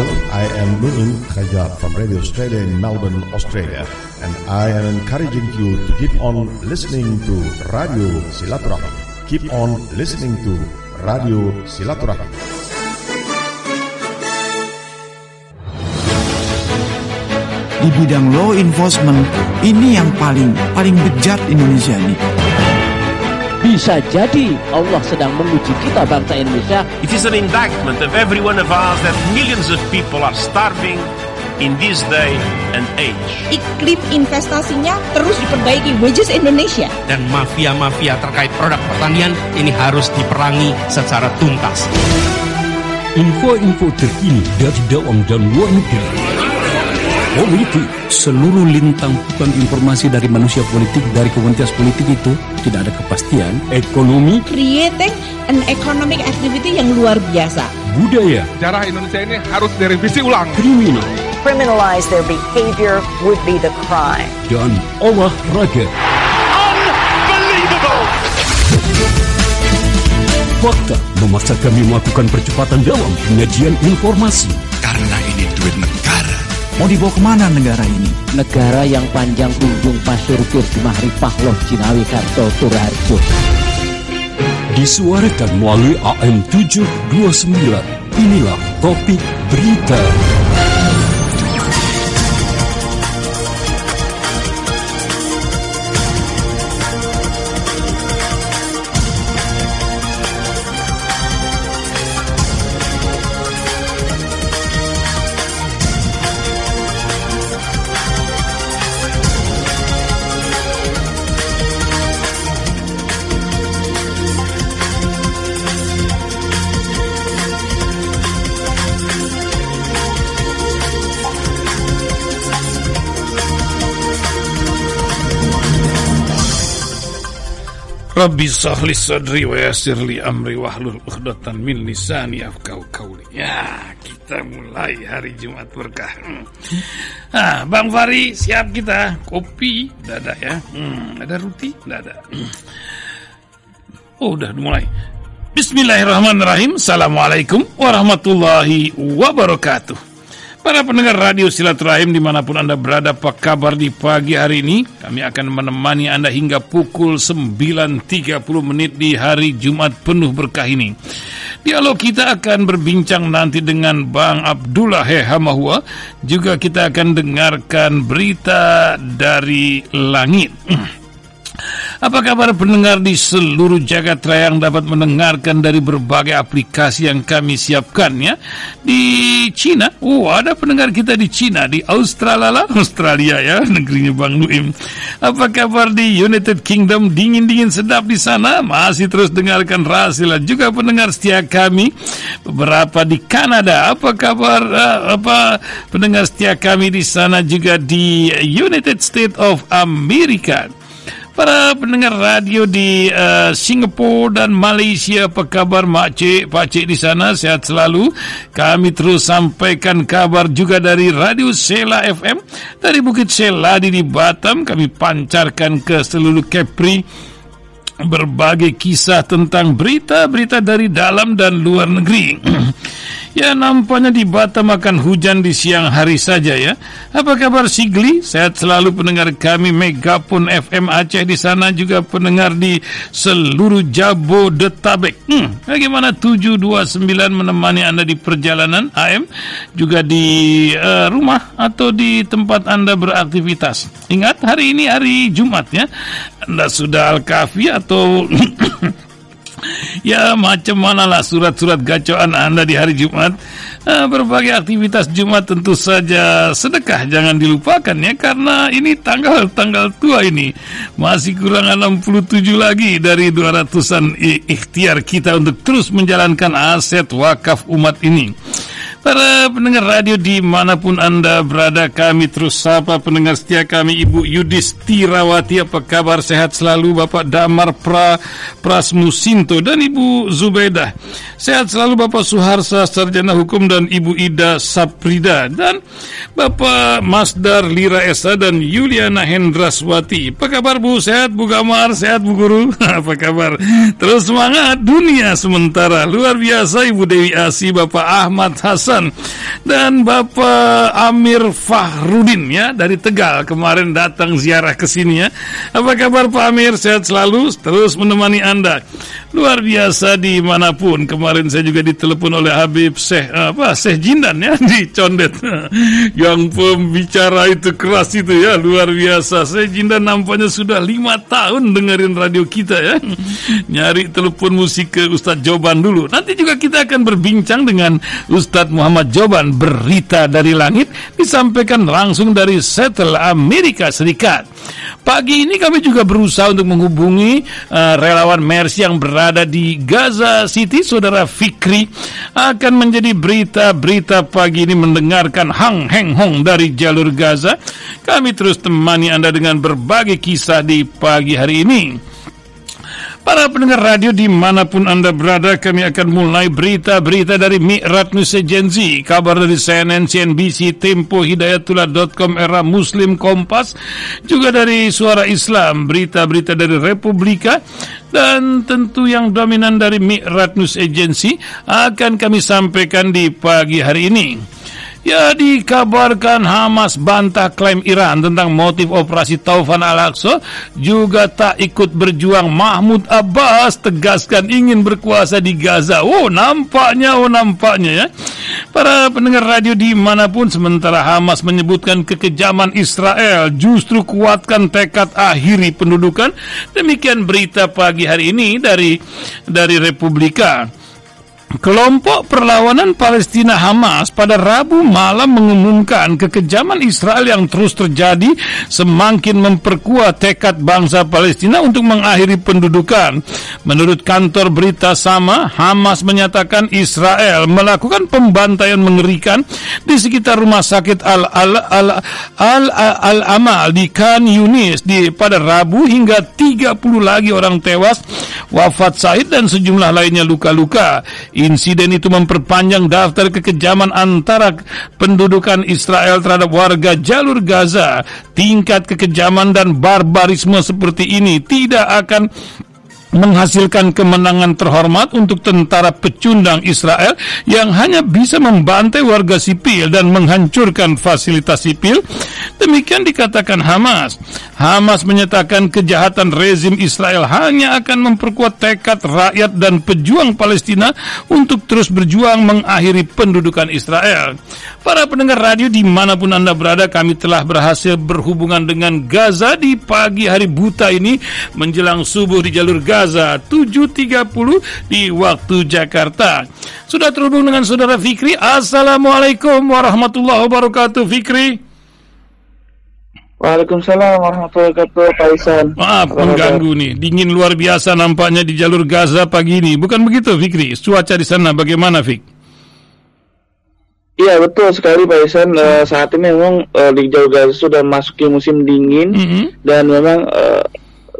Hello, I am Nurin Khajar from Radio Australia in Melbourne, Australia, and I am encouraging you to keep on listening to Radio Silaturahmi. Keep on listening to Radio Silaturahmi. Di bidang law enforcement, ini yang paling paling bejat Indonesia ini. Bisa jadi Allah sedang menguji kita bangsa Indonesia. It is an indictment of every one of us that millions of people are starving in this day and age. Iklim investasinya terus diperbaiki wages Indonesia. Dan mafia-mafia terkait produk pertanian ini harus diperangi secara tuntas. Info-info terkini dari dalam dan luar negeri. Politik, seluruh lintang bukan informasi dari manusia politik dari komunitas politik itu tidak ada kepastian. Ekonomi, Creating an economic activity yang luar biasa. budaya, Sejarah Indonesia ini harus direvisi ulang. kriminal, criminalize their behavior would be the crime. dan olahraga. Fakta memaksa kami melakukan percepatan dalam penyajian informasi. Karena ini duit negara. Mau dibawa ke mana negara ini? Negara yang panjang kunjung pasur kir Gemahri Pahloh Cinawi Karto Turharjo. Disuarakan melalui AM 729. Inilah topik berita. Rabbi sahli sadri wa yassir li amri wahlul uqdatan min lisani yafqahu qawli. Ya, kita mulai hari Jumat berkah. Hmm. Ah, Bang Fari, siap kita. Kopi, udah ada ya. Hmm, ada roti, udah ada. Hmm. Oh, udah mulai. Bismillahirrahmanirrahim. Assalamualaikum warahmatullahi wabarakatuh. Para pendengar radio silaturahim di mana pun Anda berada, apa kabar di pagi hari ini? Kami akan menemani Anda hingga pukul 9.30 menit di hari Jumat penuh berkah ini. Dialog kita akan berbincang nanti dengan Bang Abdullah Hehamahua. Juga kita akan dengarkan berita dari langit. Apa kabar pendengar di seluruh jagat raya yang dapat mendengarkan dari berbagai aplikasi yang kami siapkan ya di Cina? Oh ada pendengar kita di Cina di Australia Australia ya negerinya Bang Nuim. Apa kabar di United Kingdom dingin-dingin sedap di sana? Masih terus dengarkan Rasila juga pendengar setia kami beberapa di Kanada. Apa kabar uh, apa pendengar setia kami di sana juga di United States of America? Para pendengar radio di uh, Singapura dan Malaysia, apa kabar Mak Cik, di sana? Sehat selalu. Kami terus sampaikan kabar juga dari Radio Sela FM. Dari Bukit Seladi di Batam, kami pancarkan ke seluruh Kepri berbagai kisah tentang berita-berita dari dalam dan luar negeri. ya nampaknya di Batam akan hujan di siang hari saja ya. Apa kabar Sigli? Sehat selalu pendengar kami Megapun FM Aceh di sana juga pendengar di seluruh Jabodetabek. Hmm, bagaimana 729 menemani Anda di perjalanan AM juga di uh, rumah atau di tempat Anda beraktivitas. Ingat hari ini hari Jumat ya. Anda sudah al-kafi atau ya macam manalah surat-surat gacoan Anda di hari Jumat berbagai aktivitas Jumat tentu saja sedekah jangan dilupakan ya karena ini tanggal-tanggal tua ini. Masih kurang 67 lagi dari 200-an ikhtiar kita untuk terus menjalankan aset wakaf umat ini. Para pendengar radio di mana pun Anda berada kami terus sapa pendengar setia kami Ibu Yudis Tirawati. Apa kabar? Sehat selalu Bapak Damar Pra Prasmusinto dan Ibu Zubaidah. Sehat selalu Bapak Suharsa Sarjana Hukum dan Ibu Ida Saprida dan Bapak Masdar Lira Esa dan Yuliana Hendraswati apa kabar Bu sehat Bu Gamar sehat Bu Guru apa kabar terus semangat dunia sementara luar biasa Ibu Dewi Asi Bapak Ahmad Hasan dan Bapak Amir Fahrudin ya dari Tegal kemarin datang ziarah ke sini ya. Apa kabar Pak Amir? Sehat selalu, terus menemani Anda. Luar biasa di mana pun. Kemarin saya juga ditelepon oleh Habib Syekh apa Syekh Jindan ya di Condet. Yang pembicara itu keras itu ya luar biasa. Syekh Jindan nampaknya sudah lima tahun dengerin radio kita ya. Nyari telepon musik ke Ustadz Joban dulu. Nanti juga kita akan berbincang dengan Ustadz Muhammad Joban berita dari langit disampaikan langsung dari Seattle Amerika Serikat. Pagi ini kami juga berusaha untuk menghubungi uh, relawan Mercy yang berada di Gaza City, Saudara Fikri akan menjadi berita-berita pagi ini mendengarkan Hang Heng Hong dari jalur Gaza. Kami terus temani Anda dengan berbagai kisah di pagi hari ini. Para pendengar radio di mana pun Anda berada, kami akan mulai berita-berita dari Mi'rat News Agency, kabar dari CNN, CNBC, Tempo, Hidayatullah.com, Era Muslim, Kompas, juga dari Suara Islam, berita-berita dari Republika, dan tentu yang dominan dari Mi'rat News Agency akan kami sampaikan di pagi hari ini. Ya dikabarkan Hamas bantah klaim Iran tentang motif operasi Taufan Al-Aqsa juga tak ikut berjuang Mahmud Abbas tegaskan ingin berkuasa di Gaza. Oh nampaknya, oh nampaknya ya. Para pendengar radio di mana pun sementara Hamas menyebutkan kekejaman Israel justru kuatkan tekad akhiri pendudukan. Demikian berita pagi hari ini dari dari Republika. Kelompok perlawanan Palestina Hamas pada Rabu malam mengumumkan kekejaman Israel yang terus terjadi semakin memperkuat tekad bangsa Palestina untuk mengakhiri pendudukan. Menurut kantor berita sama, Hamas menyatakan Israel melakukan pembantaian mengerikan di sekitar rumah sakit Al Al Al Al, Al, Al Amal di Khan Yunis di pada Rabu hingga 30 lagi orang tewas, wafat Said dan sejumlah lainnya luka-luka. Insiden itu memperpanjang daftar kekejaman antara pendudukan Israel terhadap warga jalur Gaza. Tingkat kekejaman dan barbarisme seperti ini tidak akan menghasilkan kemenangan terhormat untuk tentara pecundang Israel yang hanya bisa membantai warga sipil dan menghancurkan fasilitas sipil. Demikian dikatakan Hamas. Hamas menyatakan kejahatan rezim Israel hanya akan memperkuat tekad rakyat dan pejuang Palestina untuk terus berjuang mengakhiri pendudukan Israel. Para pendengar radio di mana pun Anda berada, kami telah berhasil berhubungan dengan Gaza di pagi hari buta ini menjelang subuh di jalur Gaza 7.30 di waktu Jakarta. Sudah terhubung dengan Saudara Fikri. Assalamualaikum warahmatullahi wabarakatuh Fikri. Waalaikumsalam warahmatullahi wabarakatuh Pak Isan Maaf mengganggu nih Dingin luar biasa nampaknya di jalur Gaza pagi ini Bukan begitu Fikri? Cuaca di sana bagaimana Fik? Iya betul sekali Pak Isan uh, Saat ini memang uh, di jalur Gaza sudah masuki musim dingin mm -hmm. Dan memang uh,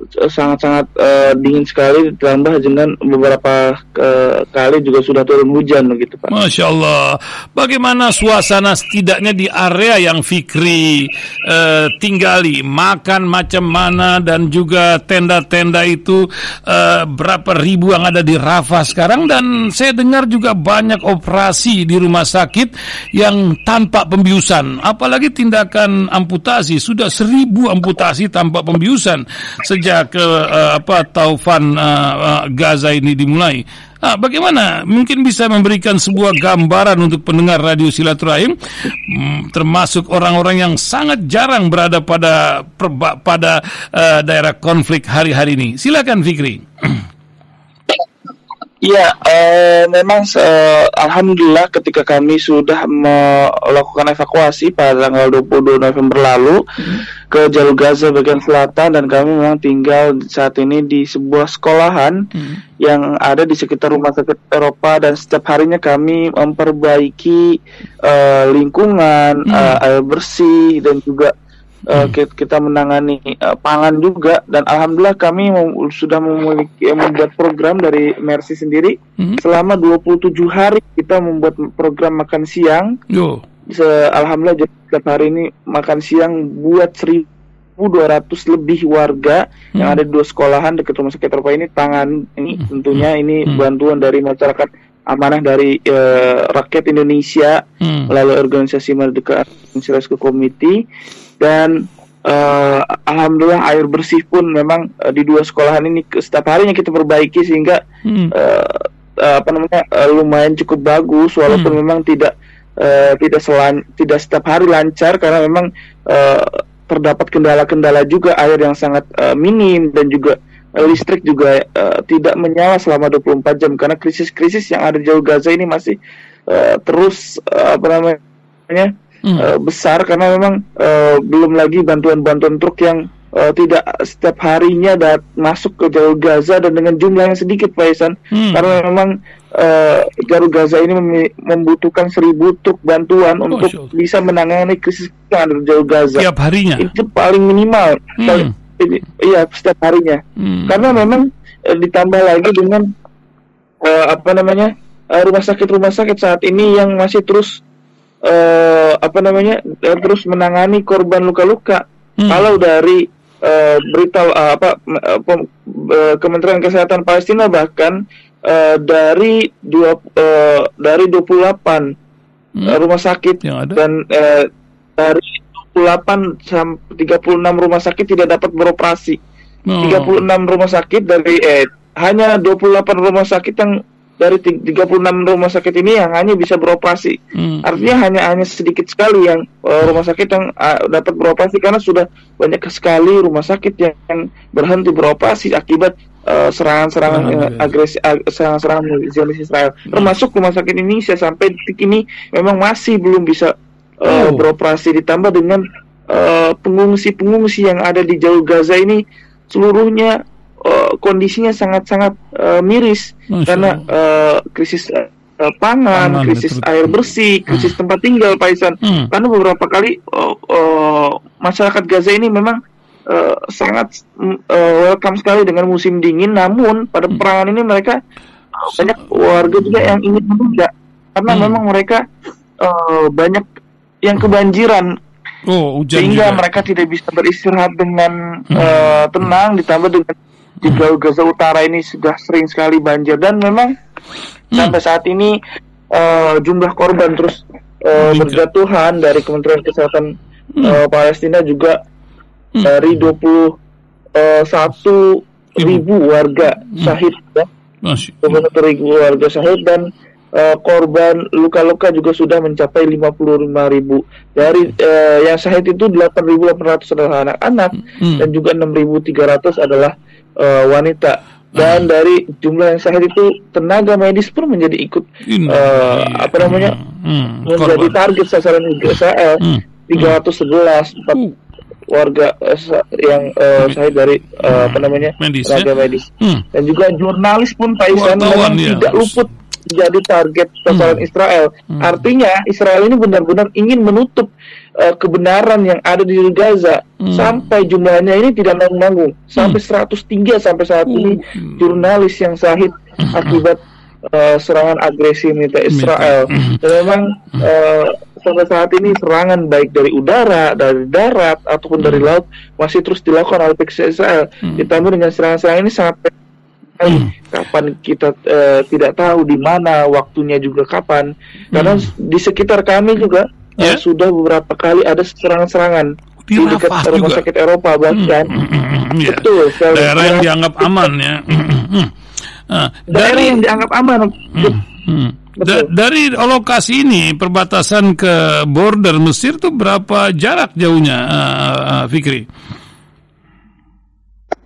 sangat-sangat uh, dingin sekali ditambah dengan beberapa uh, kali juga sudah turun hujan begitu Pak. Masya Allah. Bagaimana suasana setidaknya di area yang Fikri uh, tinggali? Makan macam mana dan juga tenda-tenda itu uh, berapa ribu yang ada di Rafah sekarang dan saya dengar juga banyak operasi di rumah sakit yang tanpa pembiusan. Apalagi tindakan amputasi sudah seribu amputasi tanpa pembiusan sejak sejak uh, apa taufan uh, uh, Gaza ini dimulai. Nah, bagaimana mungkin bisa memberikan sebuah gambaran untuk pendengar radio silaturahim, mm, termasuk orang-orang yang sangat jarang berada pada perba, pada uh, daerah konflik hari-hari ini. Silakan Fikri. Ya, uh, memang uh, alhamdulillah ketika kami sudah melakukan evakuasi pada tanggal 22 November lalu hmm. Ke jalur Gaza bagian selatan dan kami memang tinggal saat ini di sebuah sekolahan hmm. yang ada di sekitar rumah sakit Eropa dan setiap harinya kami memperbaiki uh, lingkungan, hmm. uh, air bersih dan juga uh, kita menangani uh, pangan juga dan alhamdulillah kami mem sudah memiliki membuat program dari Mercy sendiri hmm. selama 27 hari kita membuat program makan siang. Yo. Se alhamdulillah setiap hari ini makan siang buat 1200 lebih warga hmm. yang ada di dua sekolahan dekat rumah sakit Eropa ini tangan ini hmm. tentunya ini hmm. bantuan dari masyarakat amanah dari uh, rakyat Indonesia Hmm. melalui organisasi Merdeka Indonesia Committee dan uh, alhamdulillah air bersih pun memang uh, di dua sekolahan ini setiap harinya kita perbaiki sehingga Hmm. uh, uh, apa namanya uh, lumayan cukup bagus walaupun Hmm. memang tidak uh, tidak selan tidak setiap hari lancar karena memang uh, terdapat kendala-kendala juga air yang sangat uh, minim dan juga uh, listrik juga uh, tidak menyala selama 24 jam karena krisis-krisis yang ada di Jalur Gaza ini masih uh, terus uh, apa namanya Hmm. uh, besar karena memang uh, belum lagi bantuan-bantuan truk yang uh, tidak setiap harinya dat masuk ke jalur Gaza dan dengan jumlah yang sedikit Pak Isan Hmm. karena memang uh, jalur Gaza ini membutuhkan seribu truk bantuan untuk Masya Allah. bisa menangani krisis di jalur Gaza Tiap harinya. itu paling minimal Hmm. Paling- iya setiap harinya Hmm. karena memang eh, ditambah lagi dengan eh, apa namanya eh, rumah sakit rumah sakit saat ini yang masih terus eh, apa namanya eh, terus menangani korban luka-luka Hmm. kalau dari eh, berita eh, apa eh, Kementerian Kesehatan Palestina bahkan eh, dari dua eh, dari 28 Hmm. eh, rumah sakit Yang ada? dan eh, dari 28 sampai 36 rumah sakit tidak dapat beroperasi. Oh. 36 rumah sakit dari eh hanya 28 rumah sakit yang dari ti- 36 rumah sakit ini yang hanya bisa beroperasi. Hmm. Artinya hanya hanya sedikit sekali yang eh, rumah sakit yang ah, dapat beroperasi karena sudah banyak sekali rumah sakit yang, yang berhenti beroperasi akibat eh, serangan-serangan Serangan eh, Israel. agresi ag- serangan-serangan Zionis Israel. Termasuk rumah sakit Indonesia sampai detik ini memang masih belum bisa eh, Oh. beroperasi ditambah dengan pengungsi-pengungsi yang ada di jalur Gaza ini seluruhnya eh, kondisinya sangat-sangat eh, miris Masya karena eh, krisis eh, pangan, Pangan, krisis betul. air bersih, krisis tempat tinggal, Pak Isan. Hmm. Karena beberapa kali eh, eh, masyarakat Gaza ini memang eh, sangat eh, welcome sekali dengan musim dingin, namun pada Hmm. perangan ini mereka banyak warga juga yang ingin menunda karena Hmm. memang mereka eh, banyak yang kebanjiran Oh, hujan sehingga juga. mereka tidak bisa beristirahat dengan Hmm. eh, tenang ditambah dengan di Jalur Gaza Utara ini sudah sering sekali banjir dan memang Hmm. sampai saat ini eh, jumlah korban terus Meningkat. berjatuhan dari Kementerian Kesehatan Hmm. eh, Palestina juga Hmm. dari 21 ribu warga Hmm. syahid ya. 21 ribu warga syahid dan eh, korban luka-luka juga sudah mencapai 55 ribu dari eh, yang syahid itu 8.800 adalah anak-anak Hmm. dan juga 6.300 adalah eh, wanita dan dari jumlah yang syahid itu tenaga medis pun menjadi ikut eh, apa namanya Hmm. menjadi Korban. target sasaran Israel Hmm. 311 empat Uh. Warga eh, yang eh, syahid dari eh, apa namanya Medis, tenaga ya? medis Hmm. dan juga jurnalis pun Pak Isan memang ya. tidak luput jadi target sasaran Hmm. Israel. Hmm. Artinya Israel ini benar-benar ingin menutup eh, kebenaran yang ada di Gaza Hmm. sampai jumlahnya ini tidak nanggung-nanggung sampai 103 sampai saat ini Hmm. jurnalis yang syahid akibat eh, serangan agresi militer Israel. Hmm. Dan memang sampai saat ini serangan baik dari udara, dari darat ataupun dari laut masih terus dilakukan oleh pihak Israel. Hmm. Ditambah dengan serangan-serangan ini sangat Hmm. kapan kita eh, tidak tahu di mana waktunya juga kapan karena di sekitar kami juga Hmm. eh, Ya. sudah beberapa kali ada serangan-serangan Di di dekat rumah juga. sakit Eropa bahkan Hmm, hmm, hmm, ya. betul sekali. Daerah yang Ya, dianggap aman ya. Hmm, hmm. Ah, daerah dari yang dianggap aman Hmm. Da- dari lokasi ini perbatasan ke border Mesir tuh berapa jarak jauhnya, ah, ah, Fikri?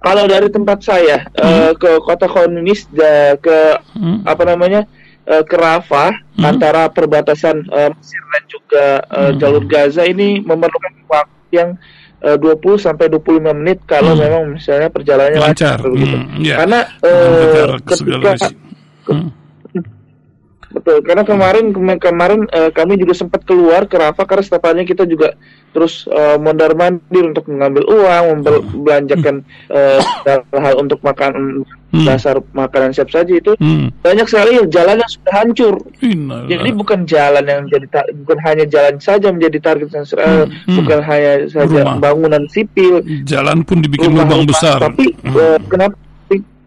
kalau dari tempat saya eh, ke kota da- ke Hmm. apa namanya eh, ke Rafah Hmm. antara perbatasan eh, Mesir dan juga eh, Hmm. jalur Gaza ini memerlukan waktu yang eh, 20 sampai 25 menit kalau Hmm. memang misalnya perjalanannya Lancar. begitu. Hmm, ya. Karena eh, Mengejar ke segala ketika. Hmm. Betul karena kemarin kema- kemarin eh, kami juga sempat keluar ke Rafah karena setiap harinya kita juga terus eh, mondar mandir untuk mengambil uang, membel- belanjakan eh, hal untuk makan Hmm. dasar makanan siap saji itu Hmm. banyak sekali jalan yang sudah hancur. Innalillah. Jadi bukan jalan yang ta- bukan hanya jalan saja menjadi target Hmm, hmm. bukan hanya saja Rumah. bangunan sipil, jalan pun dibikin lubang besar. Tapi Hmm. eh, kenapa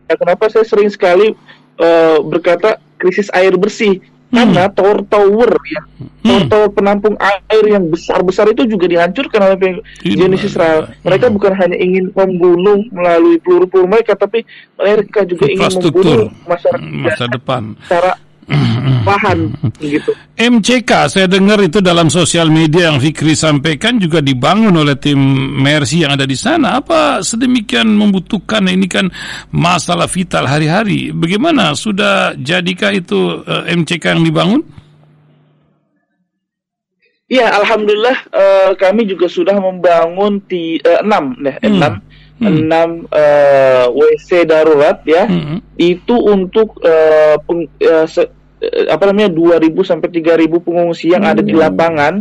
ya, kenapa saya sering sekali eh, berkata krisis air bersih. Karena tower-tower ya tower-tower penampung air yang besar-besar itu juga dihancurkan oleh Zionis Israel. Mereka bukan hanya ingin membunuh melalui peluru-peluru mereka, tapi mereka juga ingin membunuh masyarakat masa depan. Secara bahan gitu. MCK saya dengar itu dalam sosial media yang Fikri sampaikan juga dibangun oleh tim Mercy yang ada di sana. Apa sedemikian membutuhkan ini kan masalah vital hari-hari. Bagaimana sudah jadikah itu uh, MCK yang dibangun? Ya, alhamdulillah uh, kami juga sudah membangun di uh, enam, deh, hmm. enam hmm. uh, WC darurat ya. Hmm. Itu untuk uh, peng, uh, se, uh, apa namanya 2000 sampai 3000 pengungsi yang hmm. ada di hmm. lapangan.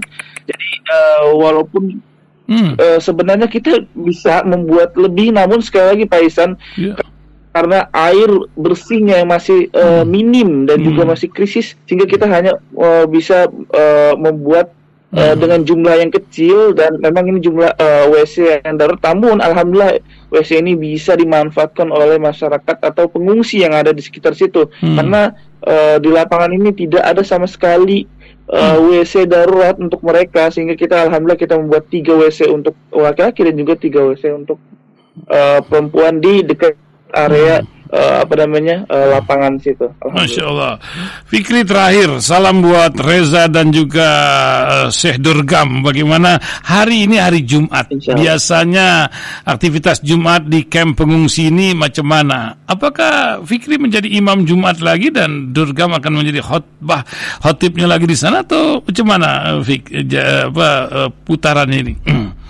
Jadi uh, walaupun hmm. uh, sebenarnya kita bisa membuat lebih, namun sekali lagi Pak Isan. Yeah karena air bersihnya yang masih uh, minim dan hmm. juga masih krisis sehingga kita hanya uh, bisa uh, membuat uh, dengan jumlah yang kecil dan memang ini jumlah uh, eh, WC yang darurat namun alhamdulillah WC ini bisa dimanfaatkan oleh masyarakat atau pengungsi yang ada di sekitar situ hmm. karena uh, di lapangan ini tidak ada sama sekali uh, hmm. WC darurat untuk mereka sehingga kita alhamdulillah kita membuat tiga WC untuk laki-laki dan juga tiga WC untuk uh, perempuan di dekat area hmm uh, apa namanya uh, lapangan situ. Masya Allah. Fikri terakhir, salam buat Reza dan juga uh, Syekh Durgam. Bagaimana hari ini hari Jumat? Biasanya aktivitas Jumat di kamp pengungsi ini macam mana? Apakah Fikri menjadi imam Jumat lagi dan Durgam akan menjadi khotbah khotibnya lagi di sana atau macam mana Fik, apa, putaran ini?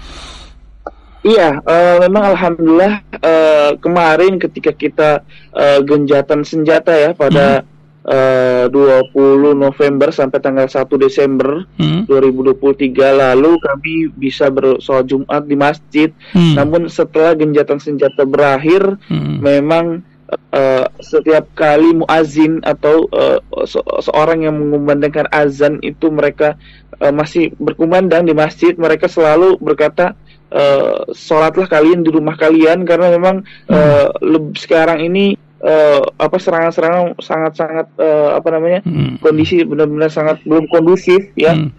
Iya, uh, memang alhamdulillah uh, kemarin ketika kita uh, genjatan senjata ya pada hmm. uh, 20 November sampai tanggal 1 Desember hmm. 2023 lalu kami bisa bersolat Jumat di masjid. Hmm. Namun setelah genjatan senjata berakhir, hmm. memang uh, setiap kali muazin atau uh, se seorang yang mengumandangkan azan itu mereka uh, masih berkumandang di masjid, mereka selalu berkata uh, sholatlah kalian di rumah kalian karena memang uh, sekarang ini uh, apa serangan-serangan sangat-sangat uh, apa namanya hmm. kondisi benar-benar sangat belum kondusif ya hmm.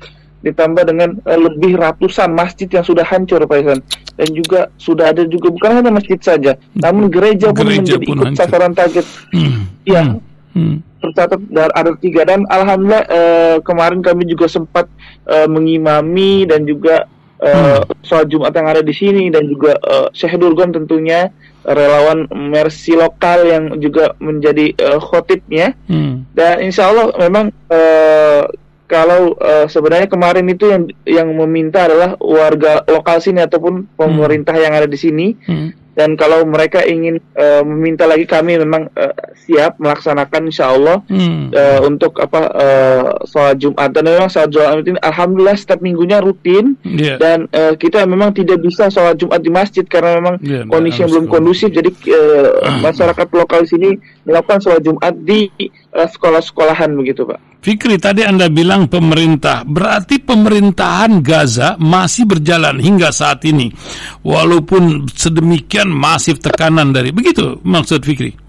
ditambah dengan uh, lebih ratusan masjid yang sudah hancur Pak Isan dan juga sudah ada juga bukan hanya masjid saja hmm. namun gereja, gereja pun menjadi pun ikut hancur. sasaran target hmm. ya hmm. Hmm. tercatat ada tiga dan alhamdulillah uh, kemarin kami juga sempat uh, mengimami dan juga uh, sholat Jumat yang ada di sini dan juga uh, Syekh Durgon tentunya relawan Mercy lokal yang juga menjadi uh, khotibnya hmm. dan insya Allah memang uh, kalau uh, sebenarnya kemarin itu yang yang meminta adalah warga lokal sini ataupun pemerintah hmm. yang ada di sini hmm dan kalau mereka ingin uh, meminta lagi kami memang uh, siap melaksanakan insya Allah hmm. uh, untuk apa uh, sholat Jumat. Dan memang sholat Jumat ini alhamdulillah setiap minggunya rutin. Yeah. dan uh, kita memang tidak bisa sholat Jumat di masjid karena memang yeah, kondisi yang belum kondusif. Jadi uh, masyarakat lokal di sini melakukan sholat Jumat di uh, sekolah-sekolahan begitu Pak. Fikri, tadi Anda bilang pemerintah, berarti pemerintahan Gaza masih berjalan hingga saat ini, walaupun sedemikian masif tekanan dari begitu maksud Fikri.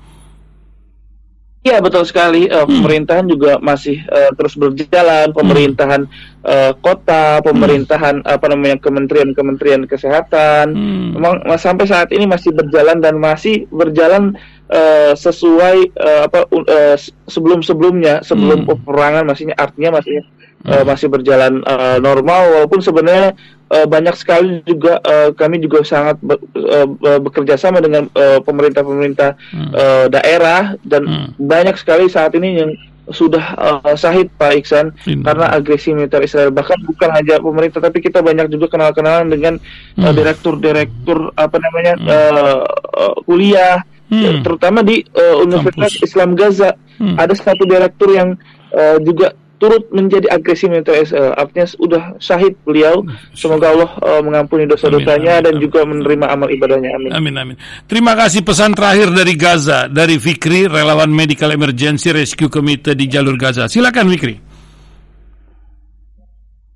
Iya betul sekali. Uh, hmm. Pemerintahan juga masih uh, terus berjalan. Pemerintahan hmm. uh, kota, pemerintahan hmm. apa namanya kementerian-kementerian kesehatan, hmm. memang sampai saat ini masih berjalan dan masih berjalan uh, sesuai uh, apa uh, sebelum-sebelumnya sebelum hmm. peperangan masihnya artinya masih uh, masih berjalan uh, normal walaupun sebenarnya uh, banyak sekali juga uh, kami juga sangat be uh, bekerja sama dengan pemerintah-pemerintah hmm. uh, daerah dan hmm. banyak sekali saat ini yang sudah uh, sahid Pak Iksan hmm. karena agresi militer Israel bahkan bukan hanya pemerintah tapi kita banyak juga kenal-kenalan dengan direktur-direktur hmm. uh, apa namanya hmm. uh, uh, kuliah hmm. terutama di uh, Universitas Kampus. Islam Gaza hmm. ada satu direktur yang uh, juga turut menjadi agresi militer Israel artinya sudah syahid beliau. Semoga Allah uh, mengampuni dosa-dosanya dan amin. juga menerima amal ibadahnya. Amin. Amin amin. Terima kasih pesan terakhir dari Gaza dari Fikri relawan Medical Emergency Rescue Committee di jalur Gaza. Silakan Fikri.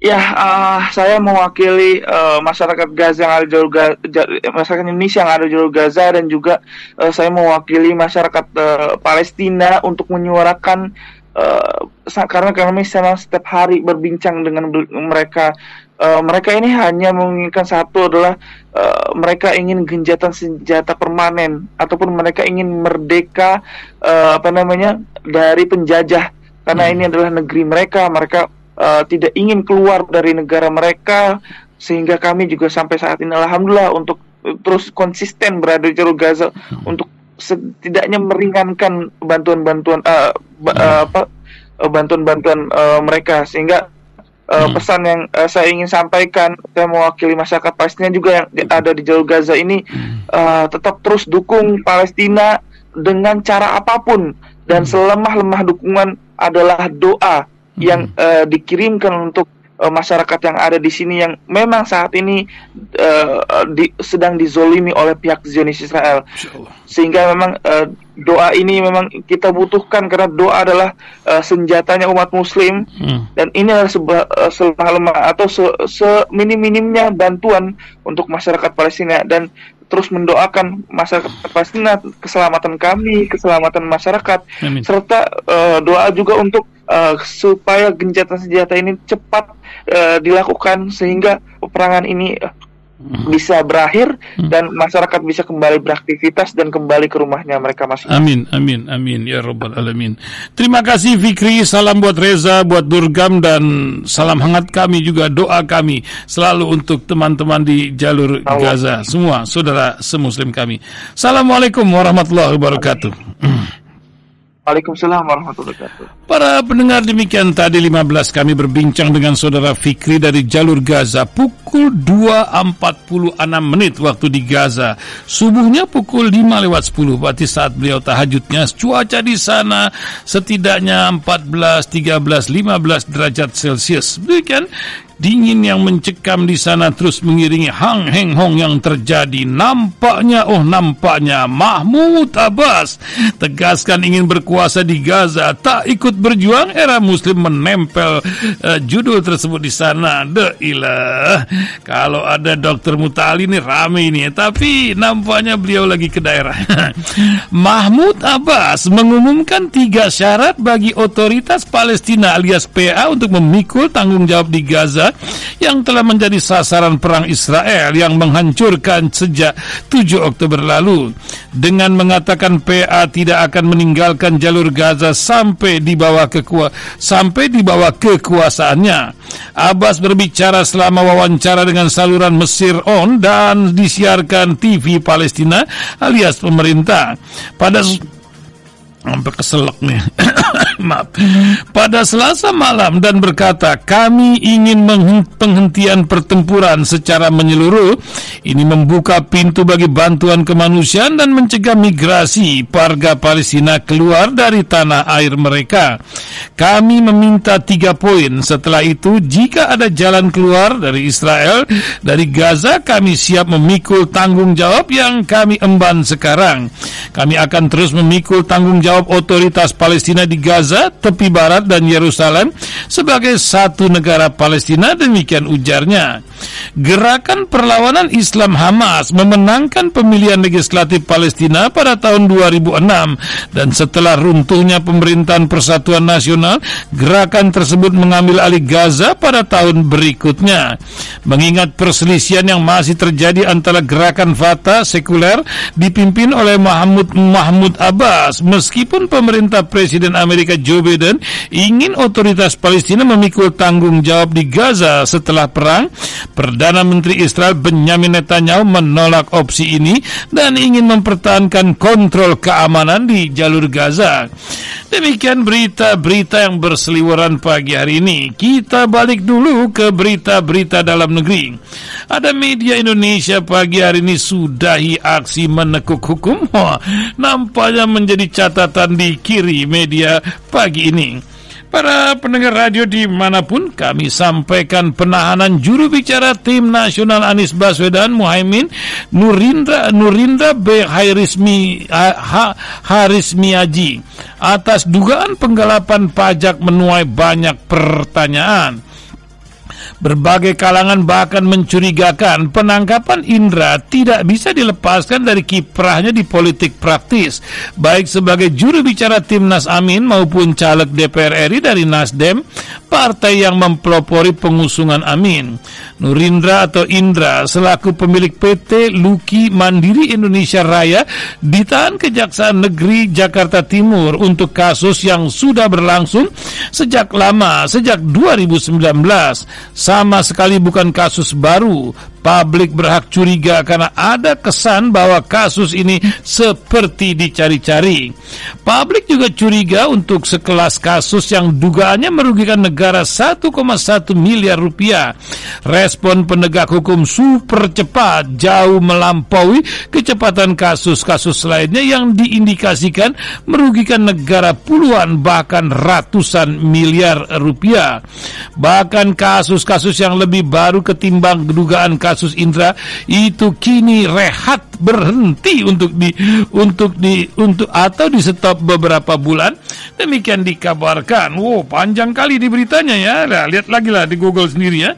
Ya, uh, saya mewakili uh, masyarakat Gaza yang ada di jalur Gaza, masyarakat Indonesia yang ada di jalur Gaza dan juga uh, saya mewakili masyarakat uh, Palestina untuk menyuarakan uh, karena kami sama setiap hari berbincang dengan mereka uh, mereka ini hanya menginginkan satu adalah uh, mereka ingin genjatan senjata permanen ataupun mereka ingin merdeka uh, apa namanya dari penjajah karena hmm. ini adalah negeri mereka mereka uh, tidak ingin keluar dari negara mereka sehingga kami juga sampai saat ini alhamdulillah untuk terus konsisten berada di jalur Gaza hmm. untuk setidaknya meringankan bantuan-bantuan uh, uh, apa bantuan-bantuan uh, mereka sehingga uh, hmm. pesan yang uh, saya ingin sampaikan saya mewakili masyarakat Palestina juga yang ada di jalur Gaza ini uh, tetap terus dukung Palestina dengan cara apa pun dan hmm. selemah-lemah dukungan adalah doa hmm. yang uh, dikirimkan untuk uh, masyarakat yang ada di sini yang memang saat ini uh, di, sedang dizolimi oleh pihak Zionis Israel. Sehingga memang uh, doa ini memang kita butuhkan karena doa adalah uh, senjatanya umat Muslim hmm. dan ini adalah sebuah uh, selemah lemah atau se, seminim-minimnya bantuan untuk masyarakat Palestina dan terus mendoakan masyarakat Palestina keselamatan kami, keselamatan masyarakat, Amin. serta uh, doa juga untuk uh, supaya gencatan senjata ini cepat uh, dilakukan sehingga peperangan ini uh, bisa berakhir hmm. dan masyarakat bisa kembali beraktivitas dan kembali ke rumahnya mereka masing Amin, amin, amin ya robbal alamin. Terima kasih Fikri, salam buat Reza, buat Durgam dan salam hangat kami juga doa kami selalu untuk teman-teman di jalur Allah. Gaza semua saudara semuslim kami. Assalamualaikum warahmatullahi wabarakatuh. Waalaikumsalam warahmatullahi wabarakatuh. Para pendengar demikian tadi 15 kami berbincang dengan saudara Fikri dari jalur Gaza pukul 2.46 menit waktu di Gaza. Subuhnya pukul 5 lewat 10 berarti saat beliau tahajudnya cuaca di sana setidaknya 14, 13, 15 derajat Celcius. Demikian dingin yang mencekam di sana terus mengiringi hang heng hong yang terjadi. Nampaknya, oh nampaknya Mahmud Abbas tegaskan ingin berkuasa di Gaza, tak ikut berjuang era Muslim menempel uh, judul tersebut di sana. De ilah, kalau ada Dokter Mutali ini rame ini, tapi nampaknya beliau lagi ke daerah. Mahmud Abbas mengumumkan tiga syarat bagi otoritas Palestina alias PA untuk memikul tanggung jawab di Gaza yang telah menjadi sasaran perang Israel yang menghancurkan sejak 7 Oktober lalu dengan mengatakan PA tidak akan meninggalkan jalur Gaza sampai di bawah kekua sampai di bawah kekuasaannya. Abbas berbicara selama wawancara dengan saluran Mesir On dan disiarkan TV Palestina alias pemerintah. Pada sampai keselak nih maaf. Pada selasa malam dan berkata kami ingin penghentian pertempuran secara menyeluruh. Ini membuka pintu bagi bantuan kemanusiaan dan mencegah migrasi warga Palestina keluar dari tanah air mereka. Kami meminta tiga poin. Setelah itu jika ada jalan keluar dari Israel dari Gaza kami siap memikul tanggung jawab yang kami emban sekarang. Kami akan terus memikul tanggung jawab otoritas Palestina di Gaza, tepi barat dan Yerusalem sebagai satu negara Palestina demikian ujarnya. Gerakan perlawanan Islam Hamas memenangkan pemilihan legislatif Palestina pada tahun 2006 dan setelah runtuhnya pemerintahan Persatuan Nasional, gerakan tersebut mengambil alih Gaza pada tahun berikutnya. Mengingat perselisihan yang masih terjadi antara gerakan Fatah sekuler dipimpin oleh Mahmud Mahmud Abbas meski meskipun pemerintah Presiden Amerika Joe Biden ingin otoritas Palestina memikul tanggung jawab di Gaza setelah perang, Perdana Menteri Israel Benjamin Netanyahu menolak opsi ini dan ingin mempertahankan kontrol keamanan di jalur Gaza. Demikian berita-berita yang berseliweran pagi hari ini. Kita balik dulu ke berita-berita dalam negeri. Ada media Indonesia pagi hari ini sudahi aksi menekuk hukum. Nampaknya menjadi catatan di kiri media pagi ini. Para pendengar radio di mana pun kami sampaikan penahanan juru bicara tim nasional Anies Baswedan Muhaimin Nurindra Nurindra B. Harismi ha, Harismiaji atas dugaan penggelapan pajak menuai banyak pertanyaan. Berbagai kalangan bahkan mencurigakan penangkapan Indra tidak bisa dilepaskan dari kiprahnya di politik praktis, baik sebagai juru bicara Timnas Amin maupun caleg DPR RI dari Nasdem, partai yang mempelopori pengusungan Amin. Nurindra atau Indra selaku pemilik PT Luki Mandiri Indonesia Raya ditahan Kejaksaan Negeri Jakarta Timur untuk kasus yang sudah berlangsung sejak lama, sejak 2019 sama sekali bukan kasus baru Publik berhak curiga karena ada kesan bahwa kasus ini seperti dicari-cari. Publik juga curiga untuk sekelas kasus yang dugaannya merugikan negara 1,1 miliar rupiah. Respon penegak hukum super cepat jauh melampaui kecepatan kasus-kasus lainnya yang diindikasikan merugikan negara puluhan bahkan ratusan miliar rupiah. Bahkan kasus-kasus yang lebih baru ketimbang dugaan kasus kasus Indra itu kini rehat berhenti untuk di untuk di untuk atau di stop beberapa bulan. Demikian dikabarkan. Wow panjang kali di beritanya ya. Nah, lihat lagi lah di Google sendiri ya.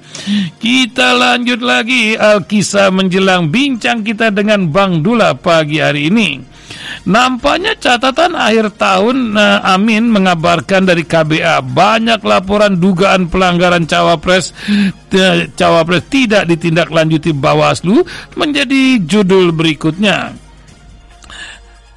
Kita lanjut lagi Alkisah menjelang bincang kita dengan Bang Dula pagi hari ini Nampaknya catatan akhir tahun uh, Amin mengabarkan dari KBA banyak laporan dugaan pelanggaran cawapres cawapres tidak ditindaklanjuti Bawaslu menjadi judul berikutnya.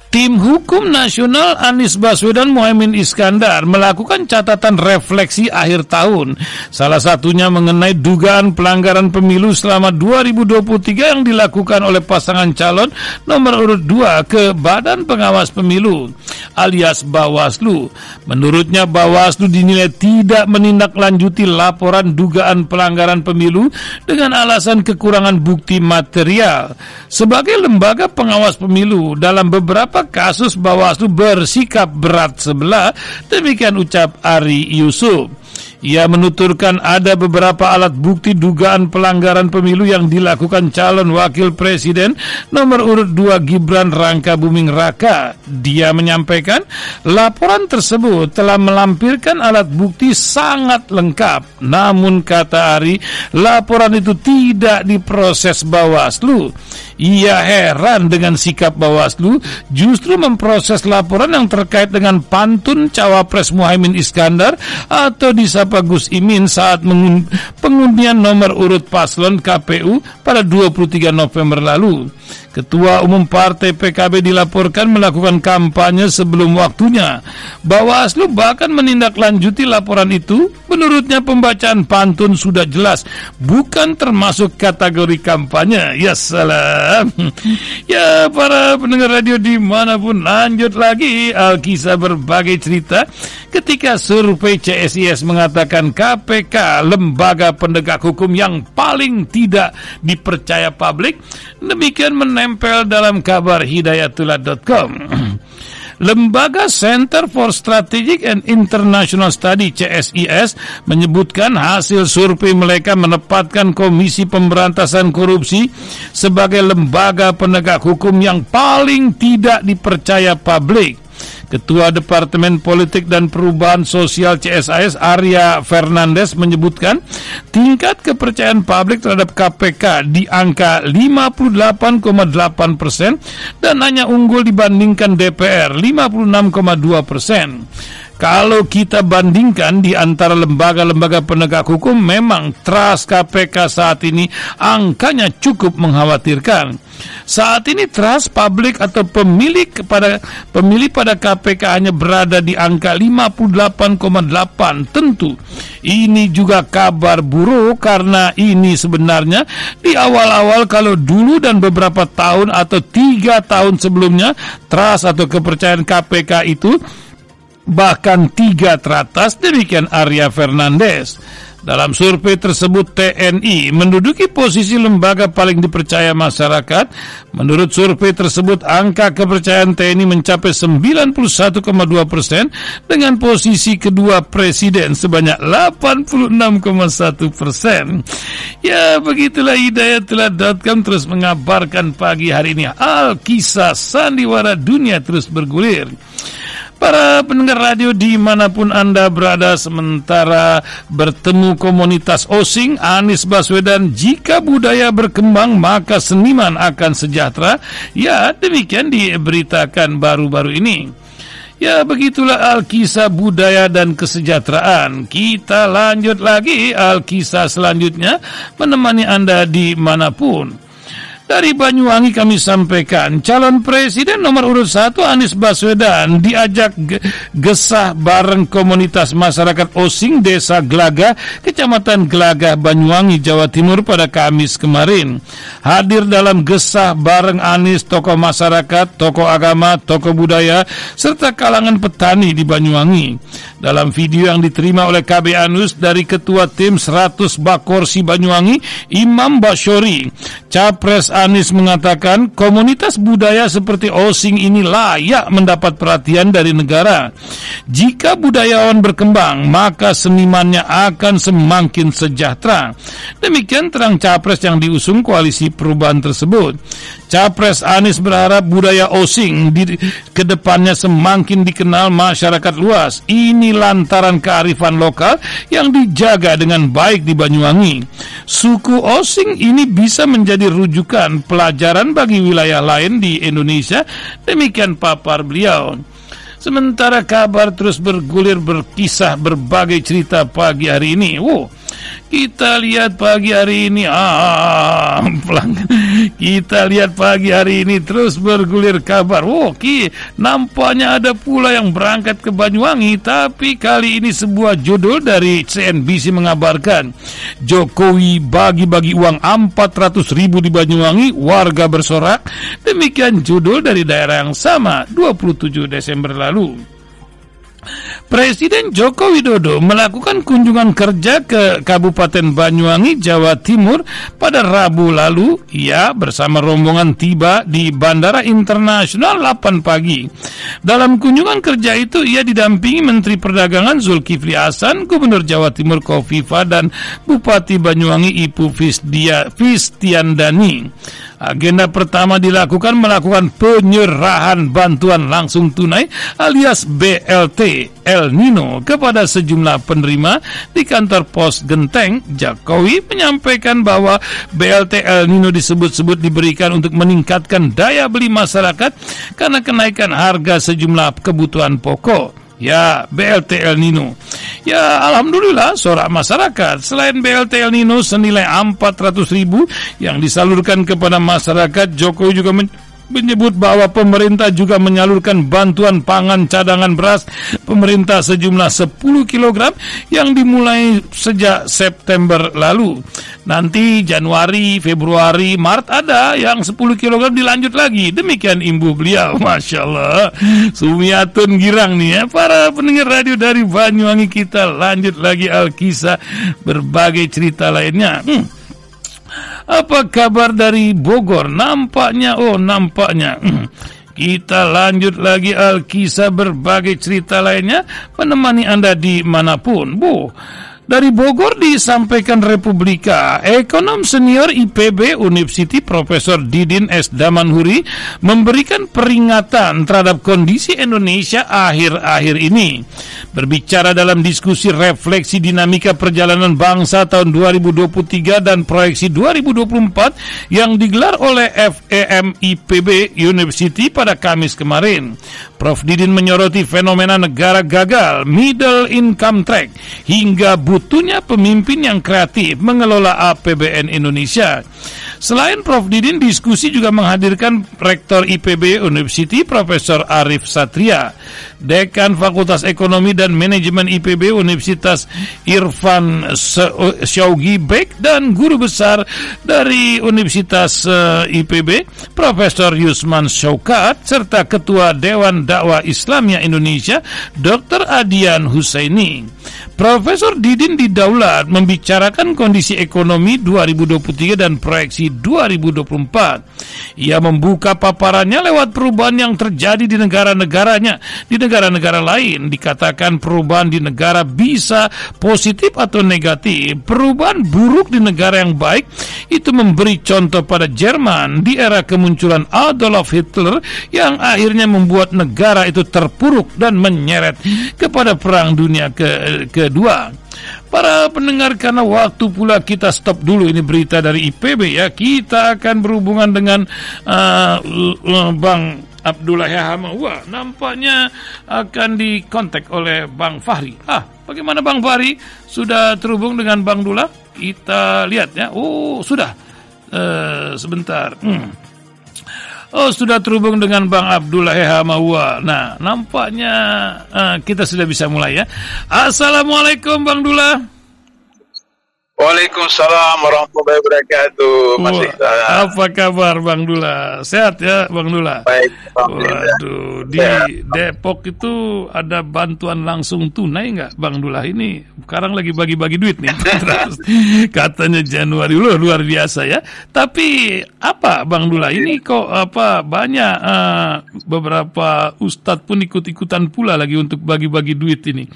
Tim Hukum Nasional Anies Baswedan Mohaimin Iskandar melakukan catatan refleksi akhir tahun. Salah satunya mengenai dugaan pelanggaran pemilu selama 2023 yang dilakukan oleh pasangan calon nomor urut 2 ke Badan Pengawas Pemilu alias Bawaslu. Menurutnya Bawaslu dinilai tidak menindaklanjuti laporan dugaan pelanggaran pemilu dengan alasan kekurangan bukti material. Sebagai lembaga pengawas pemilu dalam beberapa kasus Bawaslu bersikap berat sebelah, demikian ucap Ari Yusuf. Ia menuturkan ada beberapa alat bukti dugaan pelanggaran pemilu yang dilakukan calon wakil presiden nomor urut 2 Gibran Rangka Buming Raka. Dia menyampaikan laporan tersebut telah melampirkan alat bukti sangat lengkap. Namun kata Ari, laporan itu tidak diproses Bawaslu. Ia heran dengan sikap Bawaslu justru memproses laporan yang terkait dengan pantun cawapres Muhaimin Iskandar atau disapa Gus Imin saat pengundian nomor urut paslon KPU pada 23 November lalu. Ketua Umum Partai PKB dilaporkan melakukan kampanye sebelum waktunya. Bawaslu bahkan menindaklanjuti laporan itu. Menurutnya pembacaan pantun sudah jelas, bukan termasuk kategori kampanye. Ya salam. Ya para pendengar radio di mana pun lanjut lagi Alkisah berbagai cerita ketika survei CSIS mengatakan KPK lembaga penegak hukum yang paling tidak dipercaya publik. Demikian menempel menempel dalam kabar hidayatullah.com. Lembaga Center for Strategic and International Study CSIS menyebutkan hasil survei mereka menempatkan Komisi Pemberantasan Korupsi sebagai lembaga penegak hukum yang paling tidak dipercaya publik. Ketua Departemen Politik dan Perubahan Sosial CSIS Arya Fernandes menyebutkan tingkat kepercayaan publik terhadap KPK di angka 58,8 persen dan hanya unggul dibandingkan DPR 56,2 persen. Kalau kita bandingkan di antara lembaga-lembaga penegak hukum memang trust KPK saat ini angkanya cukup mengkhawatirkan. Saat ini trust publik atau pemilik kepada pemilih pada KPK hanya berada di angka 58,8. Tentu ini juga kabar buruk karena ini sebenarnya di awal-awal kalau dulu dan beberapa tahun atau tiga tahun sebelumnya trust atau kepercayaan KPK itu bahkan tiga teratas demikian Arya Fernandes. Dalam survei tersebut TNI menduduki posisi lembaga paling dipercaya masyarakat. Menurut survei tersebut angka kepercayaan TNI mencapai 91,2 persen dengan posisi kedua presiden sebanyak 86,1 persen. Ya begitulah hidayatullah.com terus mengabarkan pagi hari ini Alkisah sandiwara dunia terus bergulir. Para pendengar radio di mana pun Anda berada sementara bertemu komunitas Osing, Anies Baswedan, jika budaya berkembang maka seniman akan sejahtera. Ya, demikian diberitakan baru-baru ini. Ya begitulah Alkisah budaya dan kesejahteraan Kita lanjut lagi Alkisah selanjutnya Menemani Anda di mana pun dari Banyuwangi kami sampaikan calon presiden nomor urut satu Anies Baswedan diajak gesah bareng komunitas masyarakat Osing Desa Gelaga, Kecamatan Gelaga, Banyuwangi, Jawa Timur pada Kamis kemarin. Hadir dalam gesah bareng Anies tokoh masyarakat, tokoh agama, tokoh budaya, serta kalangan petani di Banyuwangi. Dalam video yang diterima oleh KB Anus dari Ketua Tim 100 Bakorsi Banyuwangi, Imam Basyori, Capres Anies mengatakan komunitas budaya seperti Osing ini layak mendapat perhatian dari negara. Jika budayawan berkembang, maka senimannya akan semakin sejahtera. Demikian terang capres yang diusung koalisi perubahan tersebut. Capres Anies berharap budaya Osing di ke depannya semakin dikenal masyarakat luas. Ini lantaran kearifan lokal yang dijaga dengan baik di Banyuwangi. Suku Osing ini bisa menjadi rujukan pelajaran bagi wilayah lain di Indonesia. Demikian papar beliau. Sementara kabar terus bergulir berkisah berbagai cerita pagi hari ini. Wow, kita lihat pagi hari ini ah Kita lihat pagi hari ini terus bergulir kabar. Oh, ki, nampaknya ada pula yang berangkat ke Banyuwangi tapi kali ini sebuah judul dari CNBC mengabarkan Jokowi bagi-bagi uang 400 ribu di Banyuwangi warga bersorak. Demikian judul dari daerah yang sama 27 Desember lalu. Presiden Joko Widodo melakukan kunjungan kerja ke Kabupaten Banyuwangi, Jawa Timur pada Rabu lalu. Ia bersama rombongan tiba di Bandara Internasional 8 pagi. Dalam kunjungan kerja itu ia didampingi Menteri Perdagangan Zulkifli Hasan, Gubernur Jawa Timur Kofifa dan Bupati Banyuwangi Ipu Fistiandani. Agenda pertama dilakukan melakukan penyerahan bantuan langsung tunai alias BLT El Nino kepada sejumlah penerima di kantor pos Genteng. Jokowi menyampaikan bahwa BLT El Nino disebut-sebut diberikan untuk meningkatkan daya beli masyarakat karena kenaikan harga sejumlah kebutuhan pokok. Ya, BLT El Nino. Ya, Alhamdulillah, sorak masyarakat. Selain BLT El Nino senilai 400 ribu yang disalurkan kepada masyarakat, Jokowi juga men menyebut bahwa pemerintah juga menyalurkan bantuan pangan cadangan beras pemerintah sejumlah 10 kg yang dimulai sejak September lalu. Nanti Januari, Februari, Maret ada yang 10 kg dilanjut lagi. Demikian imbuh beliau. Masya Allah. Sumiatun girang nih ya. Para pendengar radio dari Banyuwangi kita lanjut lagi Alkisah berbagai cerita lainnya. Hmm. Apa kabar dari Bogor? Nampaknya, oh nampaknya. Kita lanjut lagi Alkisah berbagai cerita lainnya menemani Anda di mana pun. Bu, dari Bogor disampaikan Republika, ekonom senior IPB University Profesor Didin S. Damanhuri memberikan peringatan terhadap kondisi Indonesia akhir-akhir ini. Berbicara dalam diskusi refleksi dinamika perjalanan bangsa tahun 2023 dan proyeksi 2024 yang digelar oleh FEM IPB University pada Kamis kemarin. Prof. Didin menyoroti fenomena negara gagal, middle income track, hingga butuhnya pemimpin yang kreatif mengelola APBN Indonesia. Selain Prof. Didin, diskusi juga menghadirkan Rektor IPB University Profesor Arif Satria, Dekan Fakultas Ekonomi dan Manajemen IPB Universitas Irfan Syaugi Bek dan Guru Besar dari Universitas eh, IPB Profesor Yusman Syaukat serta Ketua Dewan Dakwah Islamnya Indonesia Dr. Adian Husaini. Profesor Didin Didaulat membicarakan kondisi ekonomi 2023 dan proyeksi 2024. Ia membuka paparannya lewat perubahan yang terjadi di negara-negaranya. Di negara-negara lain dikatakan perubahan di negara bisa positif atau negatif. Perubahan buruk di negara yang baik itu memberi contoh pada Jerman di era kemunculan Adolf Hitler yang akhirnya membuat negara itu terpuruk dan menyeret kepada perang dunia ke kedua. Para pendengar karena waktu pula kita stop dulu ini berita dari IPB ya. Kita akan berhubungan dengan uh, Bang Abdullah Yahama. Wah, nampaknya akan dikontak oleh Bang Fahri. Ah, bagaimana Bang Fahri? Sudah terhubung dengan Bang Dula? Kita lihat ya. Oh, sudah. Uh, sebentar. Hmm. Oh, sudah terhubung dengan Bang Abdullah Hamawa. Nah, nampaknya uh, kita sudah bisa mulai ya. Assalamualaikum Bang Dula. Waalaikumsalam warahmatullahi wabarakatuh. Mas Wah, apa kabar Bang Dula? Sehat ya Bang Dula? Baik. Waduh, di Depok itu ada bantuan langsung tunai nggak Bang Dula? Ini sekarang lagi bagi-bagi duit nih. Katanya Januari loh luar biasa ya. Tapi apa Bang Dula? Ini kok apa banyak uh, beberapa ustadz pun ikut-ikutan pula lagi untuk bagi-bagi duit ini.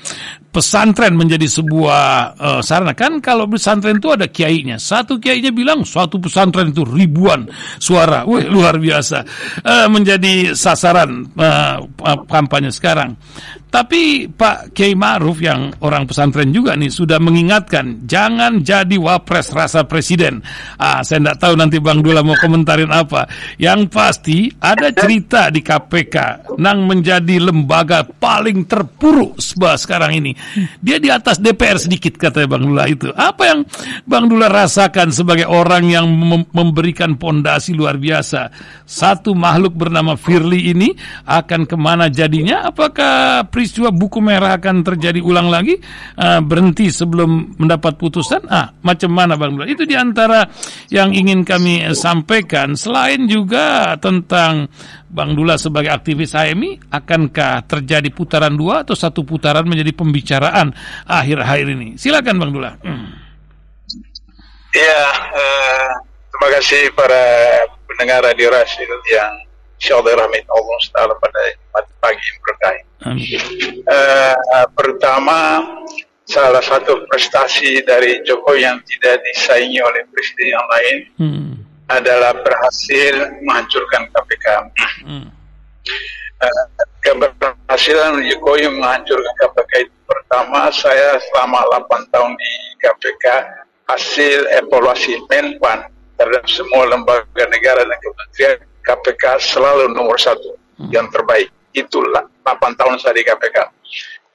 Pesantren menjadi sebuah uh, sarana kan kalau pesantren itu ada kiainya. Satu kiainya bilang suatu pesantren itu ribuan suara. Wih, luar biasa. Uh, menjadi sasaran uh, kampanye sekarang. Tapi Pak Kiai Ma'ruf yang orang pesantren juga nih sudah mengingatkan jangan jadi wapres rasa presiden. Ah, saya tidak tahu nanti Bang Dula mau komentarin apa. Yang pasti ada cerita di KPK nang menjadi lembaga paling terpuruk sekarang ini. Dia di atas DPR sedikit katanya Bang Dula itu. Apa yang Bang Dula rasakan sebagai orang yang mem memberikan pondasi luar biasa? Satu makhluk bernama Firly ini akan ke mana jadinya? Apakah peristiwa buku merah akan terjadi ulang lagi uh, berhenti sebelum mendapat putusan? Ah macam mana bang Dula itu di antara yang ingin kami sampaikan. Selain juga tentang Bang Dula sebagai aktivis HMI akankah terjadi putaran dua atau satu putaran menjadi pembicaraan akhir-akhir ini? Silakan Bang Dula. Hmm. ya uh, terima kasih para pendengar radio Rasil yang insyaallah rahmat Allah Taala pada pagi yang berkah. Uh, pertama, salah satu prestasi dari Jokowi yang tidak disaingi oleh presiden yang lain hmm. adalah berhasil menghancurkan KPK. Hmm. Uh, keberhasilan Jokowi menghancurkan KPK itu pertama saya selama 8 tahun di KPK hasil evaluasi Menpan terhadap semua lembaga negara dan kementerian KPK selalu nomor satu hmm. yang terbaik. Itulah 8 tahun saya di KPK.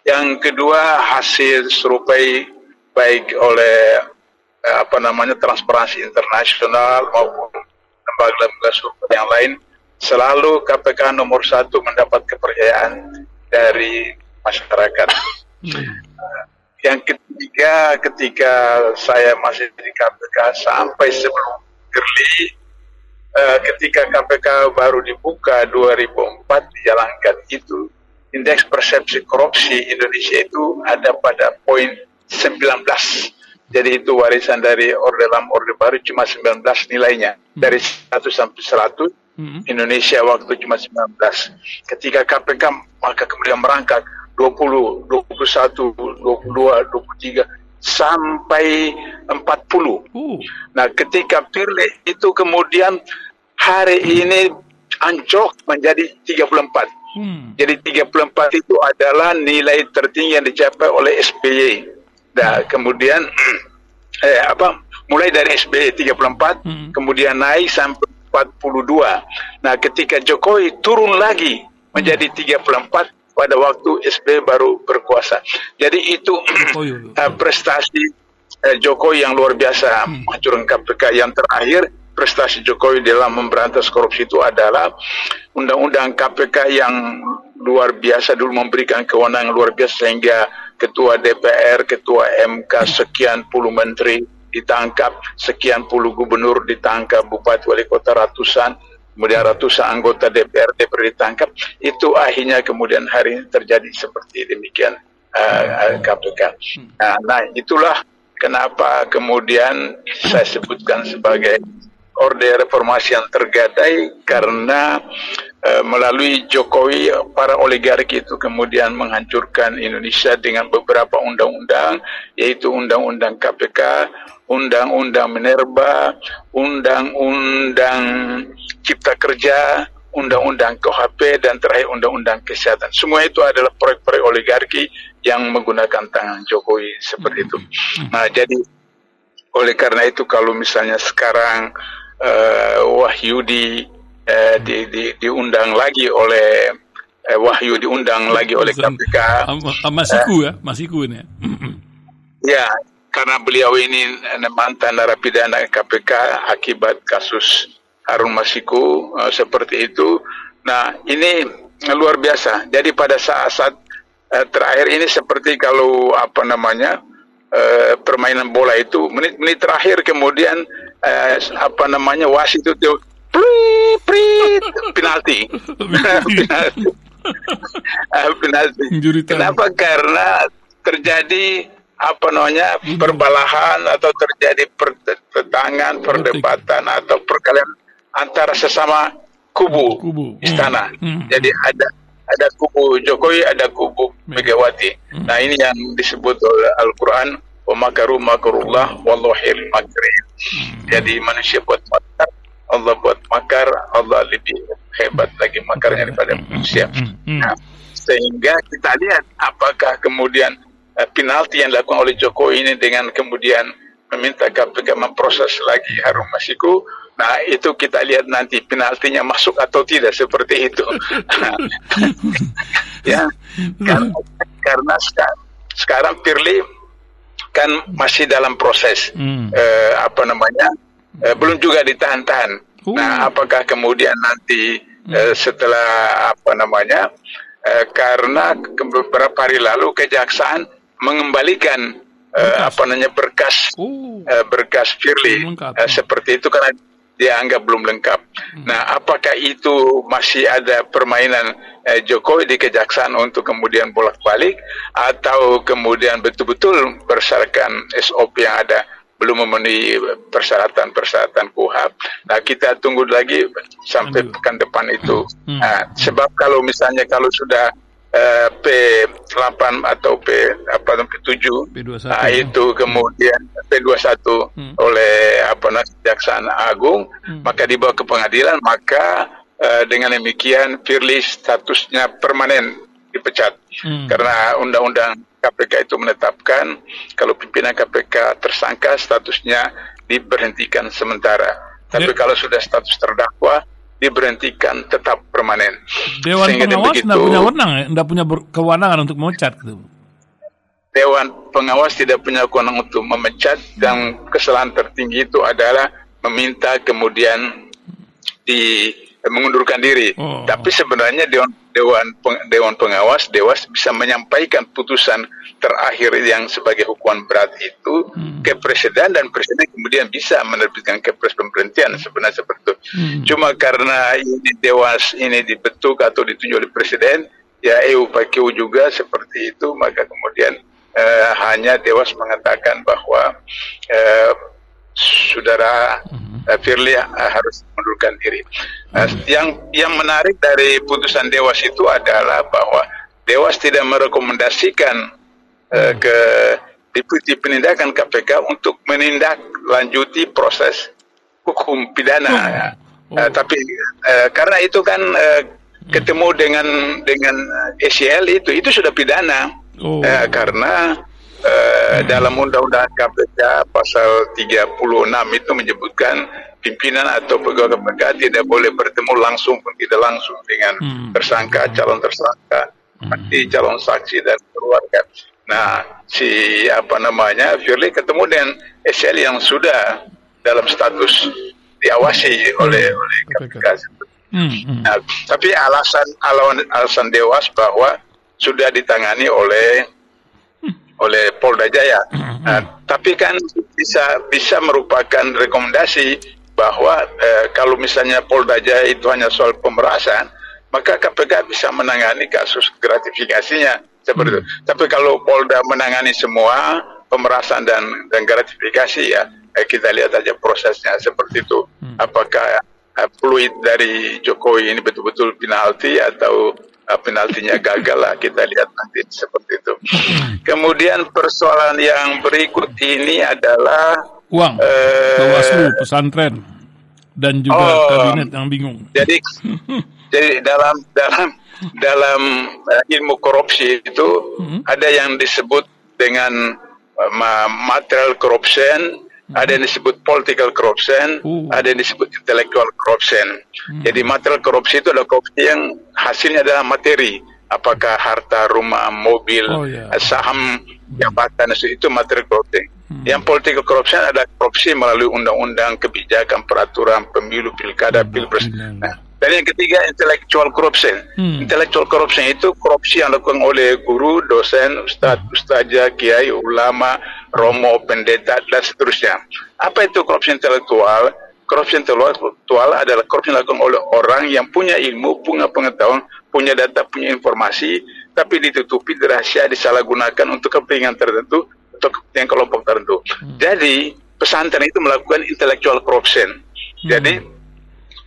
Yang kedua hasil survei baik oleh eh, apa namanya transparansi internasional maupun lembaga-lembaga survei yang lain selalu KPK nomor satu mendapat kepercayaan dari masyarakat. Hmm. Yang ketiga ketika saya masih di KPK sampai sebelum Gerli uh, ketika KPK baru dibuka 2004 dijalankan itu indeks persepsi korupsi Indonesia itu ada pada poin 19 jadi itu warisan dari Orde Lama Orde Baru cuma 19 nilainya hmm. dari 100 sampai 100 hmm. Indonesia waktu cuma 19 ketika KPK maka kemudian merangkak 20, 21, 22, 23 sampai 40. Uh. Nah, ketika pilih itu kemudian hari ini anjlok menjadi 34. Hmm. Jadi 34 itu adalah nilai tertinggi yang dicapai oleh SBY. Nah, hmm. kemudian eh apa? Mulai dari SBY 34, hmm. kemudian naik sampai 42. Nah, ketika Jokowi turun lagi menjadi 34 pada waktu SBY baru berkuasa. Jadi itu uh, prestasi uh, Jokowi yang luar biasa hmm. menghancurkan KPK yang terakhir prestasi Jokowi dalam memberantas korupsi itu adalah undang-undang KPK yang luar biasa dulu memberikan kewenangan luar biasa sehingga ketua DPR, ketua MK, sekian puluh menteri ditangkap, sekian puluh gubernur ditangkap, bupati wali kota ratusan, kemudian ratusan anggota DPR DPR ditangkap, itu akhirnya kemudian hari ini terjadi seperti demikian uh, KPK. Nah, nah, itulah kenapa kemudian saya sebutkan sebagai Orde Reformasi yang tergadai karena e, melalui Jokowi para oligarki itu kemudian menghancurkan Indonesia dengan beberapa undang-undang yaitu undang-undang KPK, undang-undang Minerba, undang-undang Cipta Kerja, undang-undang KHP dan terakhir undang-undang kesehatan. Semua itu adalah proyek-proyek oligarki yang menggunakan tangan Jokowi seperti itu. Nah, jadi oleh karena itu kalau misalnya sekarang uh, Wahyu di, uh, di, di diundang lagi oleh uh, Wahyu diundang lagi oleh KPK. Masiku ya, Masiku ini. Ya, karena beliau ini mantan narapidana KPK akibat kasus Harun Masiku uh, seperti itu. Nah, ini luar biasa. Jadi pada saat-saat uh, terakhir ini seperti kalau apa namanya uh, permainan bola itu. Menit-menit terakhir kemudian eh, apa namanya wasit itu tuh prit prit penalti. Penalti. Uh, penalti. Kenapa? Karena terjadi apa namanya perbalahan atau terjadi pertentangan perdebatan atau perkalian antara sesama kubu, kubu. istana hmm. jadi ada ada kubu Jokowi ada kubu Megawati hmm. nah ini yang disebut oleh Al-Quran wa makaru makarullah wallahil makrim. Hmm. Jadi manusia buat makar, Allah buat makar, Allah lebih hebat lagi makarnya daripada hmm. manusia. Nah, sehingga kita lihat apakah kemudian uh, penalti yang dilakukan oleh Jokowi ini dengan kemudian meminta KPK memproses lagi Harun Masiku Nah itu kita lihat nanti penaltinya masuk atau tidak seperti itu. ya, karena, karena sekarang, sekarang Firly kan masih dalam proses hmm. uh, apa namanya uh, belum juga ditahan-tahan. Uh. Nah, apakah kemudian nanti uh, setelah apa namanya uh, karena beberapa hari lalu kejaksaan mengembalikan uh, apa namanya berkas uh. uh, berkas Firly uh, seperti itu karena dianggap belum lengkap. Hmm. Nah, apakah itu masih ada permainan eh, Jokowi di kejaksaan untuk kemudian bolak-balik atau kemudian betul-betul berdasarkan SOP yang ada belum memenuhi persyaratan-persyaratan KUHAP. Nah, kita tunggu lagi sampai pekan depan itu. Hmm. Nah, sebab kalau misalnya kalau sudah uh, P8 atau P apa P7 P21, nah, itu kemudian P21 hmm. oleh apa namanya Kejaksaan Agung hmm. maka dibawa ke pengadilan maka uh, dengan demikian Firly statusnya permanen dipecat hmm. karena undang-undang KPK itu menetapkan kalau pimpinan KPK tersangka statusnya diberhentikan sementara tapi ya. kalau sudah status terdakwa diberhentikan tetap permanen. Dewan Sehingga pengawas tidak punya wewenang, tidak punya kewenangan untuk memecat gitu. Dewan pengawas tidak punya kewenangan untuk memecat dan kesalahan tertinggi itu adalah meminta kemudian di mengundurkan diri. Oh. Tapi sebenarnya dewan dewan dewan pengawas dewas bisa menyampaikan putusan terakhir yang sebagai hukuman berat itu hmm. ke presiden dan presiden kemudian bisa menerbitkan kepres pemberhentian sebenarnya seperti itu. Hmm. Cuma karena ini dewas ini dibentuk atau ditunjuk oleh presiden ya EU PKU juga seperti itu maka kemudian eh, hanya dewas mengatakan bahwa eh, saudara uh, Firly uh, harus mengundurkan diri. Uh, yang yang menarik dari putusan Dewas itu adalah bahwa Dewas tidak merekomendasikan uh, ke Deputi Penindakan KPK untuk menindaklanjuti proses hukum pidana. Oh. Uh, tapi uh, karena itu kan uh, ketemu dengan dengan ACL itu itu sudah pidana oh. uh, karena Uh, dalam Undang-Undang KPK pasal 36 itu menyebutkan pimpinan atau pegawai KPK tidak boleh bertemu langsung pun tidak langsung dengan hmm. tersangka, calon tersangka, hmm. calon saksi dan keluarga. Nah, si apa namanya Firly ketemu dengan SL yang sudah dalam status diawasi oleh oleh KPK. Hmm. Hmm. Nah, tapi alasan alasan dewas bahwa sudah ditangani oleh oleh Polda Jaya. Mm-hmm. Nah, tapi kan bisa bisa merupakan rekomendasi bahwa eh, kalau misalnya Polda Jaya itu hanya soal pemerasan, maka KPK bisa menangani kasus gratifikasinya seperti itu. Tapi kalau Polda menangani semua pemerasan dan dan gratifikasi ya eh, kita lihat aja prosesnya seperti itu. Apakah uh, fluid dari Jokowi ini betul-betul penalti atau uh, penaltinya gagal lah kita lihat nanti seperti itu. Kemudian persoalan yang berikut ini adalah uang eh, Bawaslu pesantren dan juga Oh. kabinet yang bingung. Jadi jadi dalam dalam dalam uh, ilmu korupsi itu ada yang disebut dengan ma- material corruption, ada yang disebut political corruption, ada yang disebut intellectual corruption. Jadi material korupsi itu adalah korupsi yang hasilnya adalah materi, apakah harta, rumah, mobil, Oh, uh, saham, jabatan itu material corruption. Yang political corruption adalah korupsi melalui undang-undang, kebijakan, peraturan, pemilu, pilkada, pilpres. Nah, dan yang ketiga intellectual corruption. Hmm. Intellectual corruption itu korupsi yang dilakukan oleh guru, dosen, ustadz, ustazah, kiai, ulama, romo, pendeta dan seterusnya. Apa itu korupsi intelektual? Korupsi intelektual adalah korupsi yang dilakukan oleh orang yang punya ilmu, punya pengetahuan, punya data, punya informasi, tapi ditutupi, dirahasia, disalahgunakan untuk kepentingan tertentu atau kepentingan kelompok tertentu. Jadi pesantren itu melakukan intellectual corruption. Jadi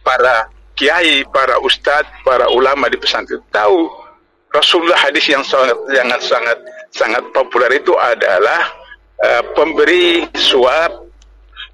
para kiai, para ustadz, para ulama di pesantren tahu Rasulullah hadis yang sangat sangat sangat sangat populer itu adalah eh, pemberi suap,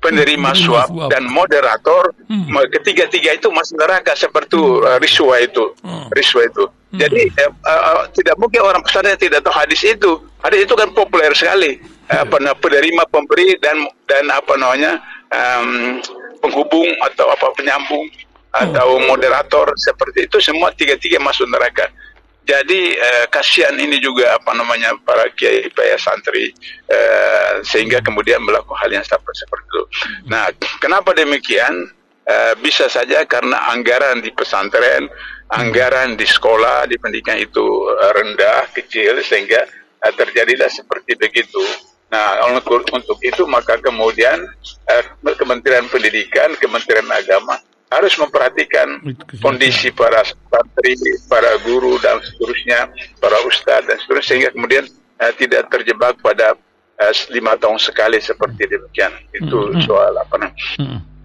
penerima suap dan moderator Ma- ketiga-tiga itu masuk neraka seperti uh, riswa itu. Riswa itu. Jadi eh, eh, eh, tidak mungkin orang pesantren tidak tahu hadis itu. Hadis itu kan populer sekali. Apa namanya, penerima pemberi dan dan apa namanya em, penghubung atau apa penyambung atau moderator seperti itu semua tiga-tiga masuk neraka jadi eh, kasihan ini juga apa namanya para kiai para santri eh, sehingga kemudian melakukan hal yang seperti seperti itu. Nah, kenapa demikian? Eh, bisa saja karena anggaran di pesantren, anggaran di sekolah, di pendidikan itu eh, rendah, kecil sehingga eh, terjadilah seperti begitu. Nah, untuk, untuk itu maka kemudian eh, Kementerian Pendidikan, Kementerian Agama harus memperhatikan kondisi para santri, para guru dan seterusnya, para ustadz dan seterusnya sehingga kemudian eh, tidak terjebak pada eh, lima tahun sekali seperti demikian. Itu soal apa namanya.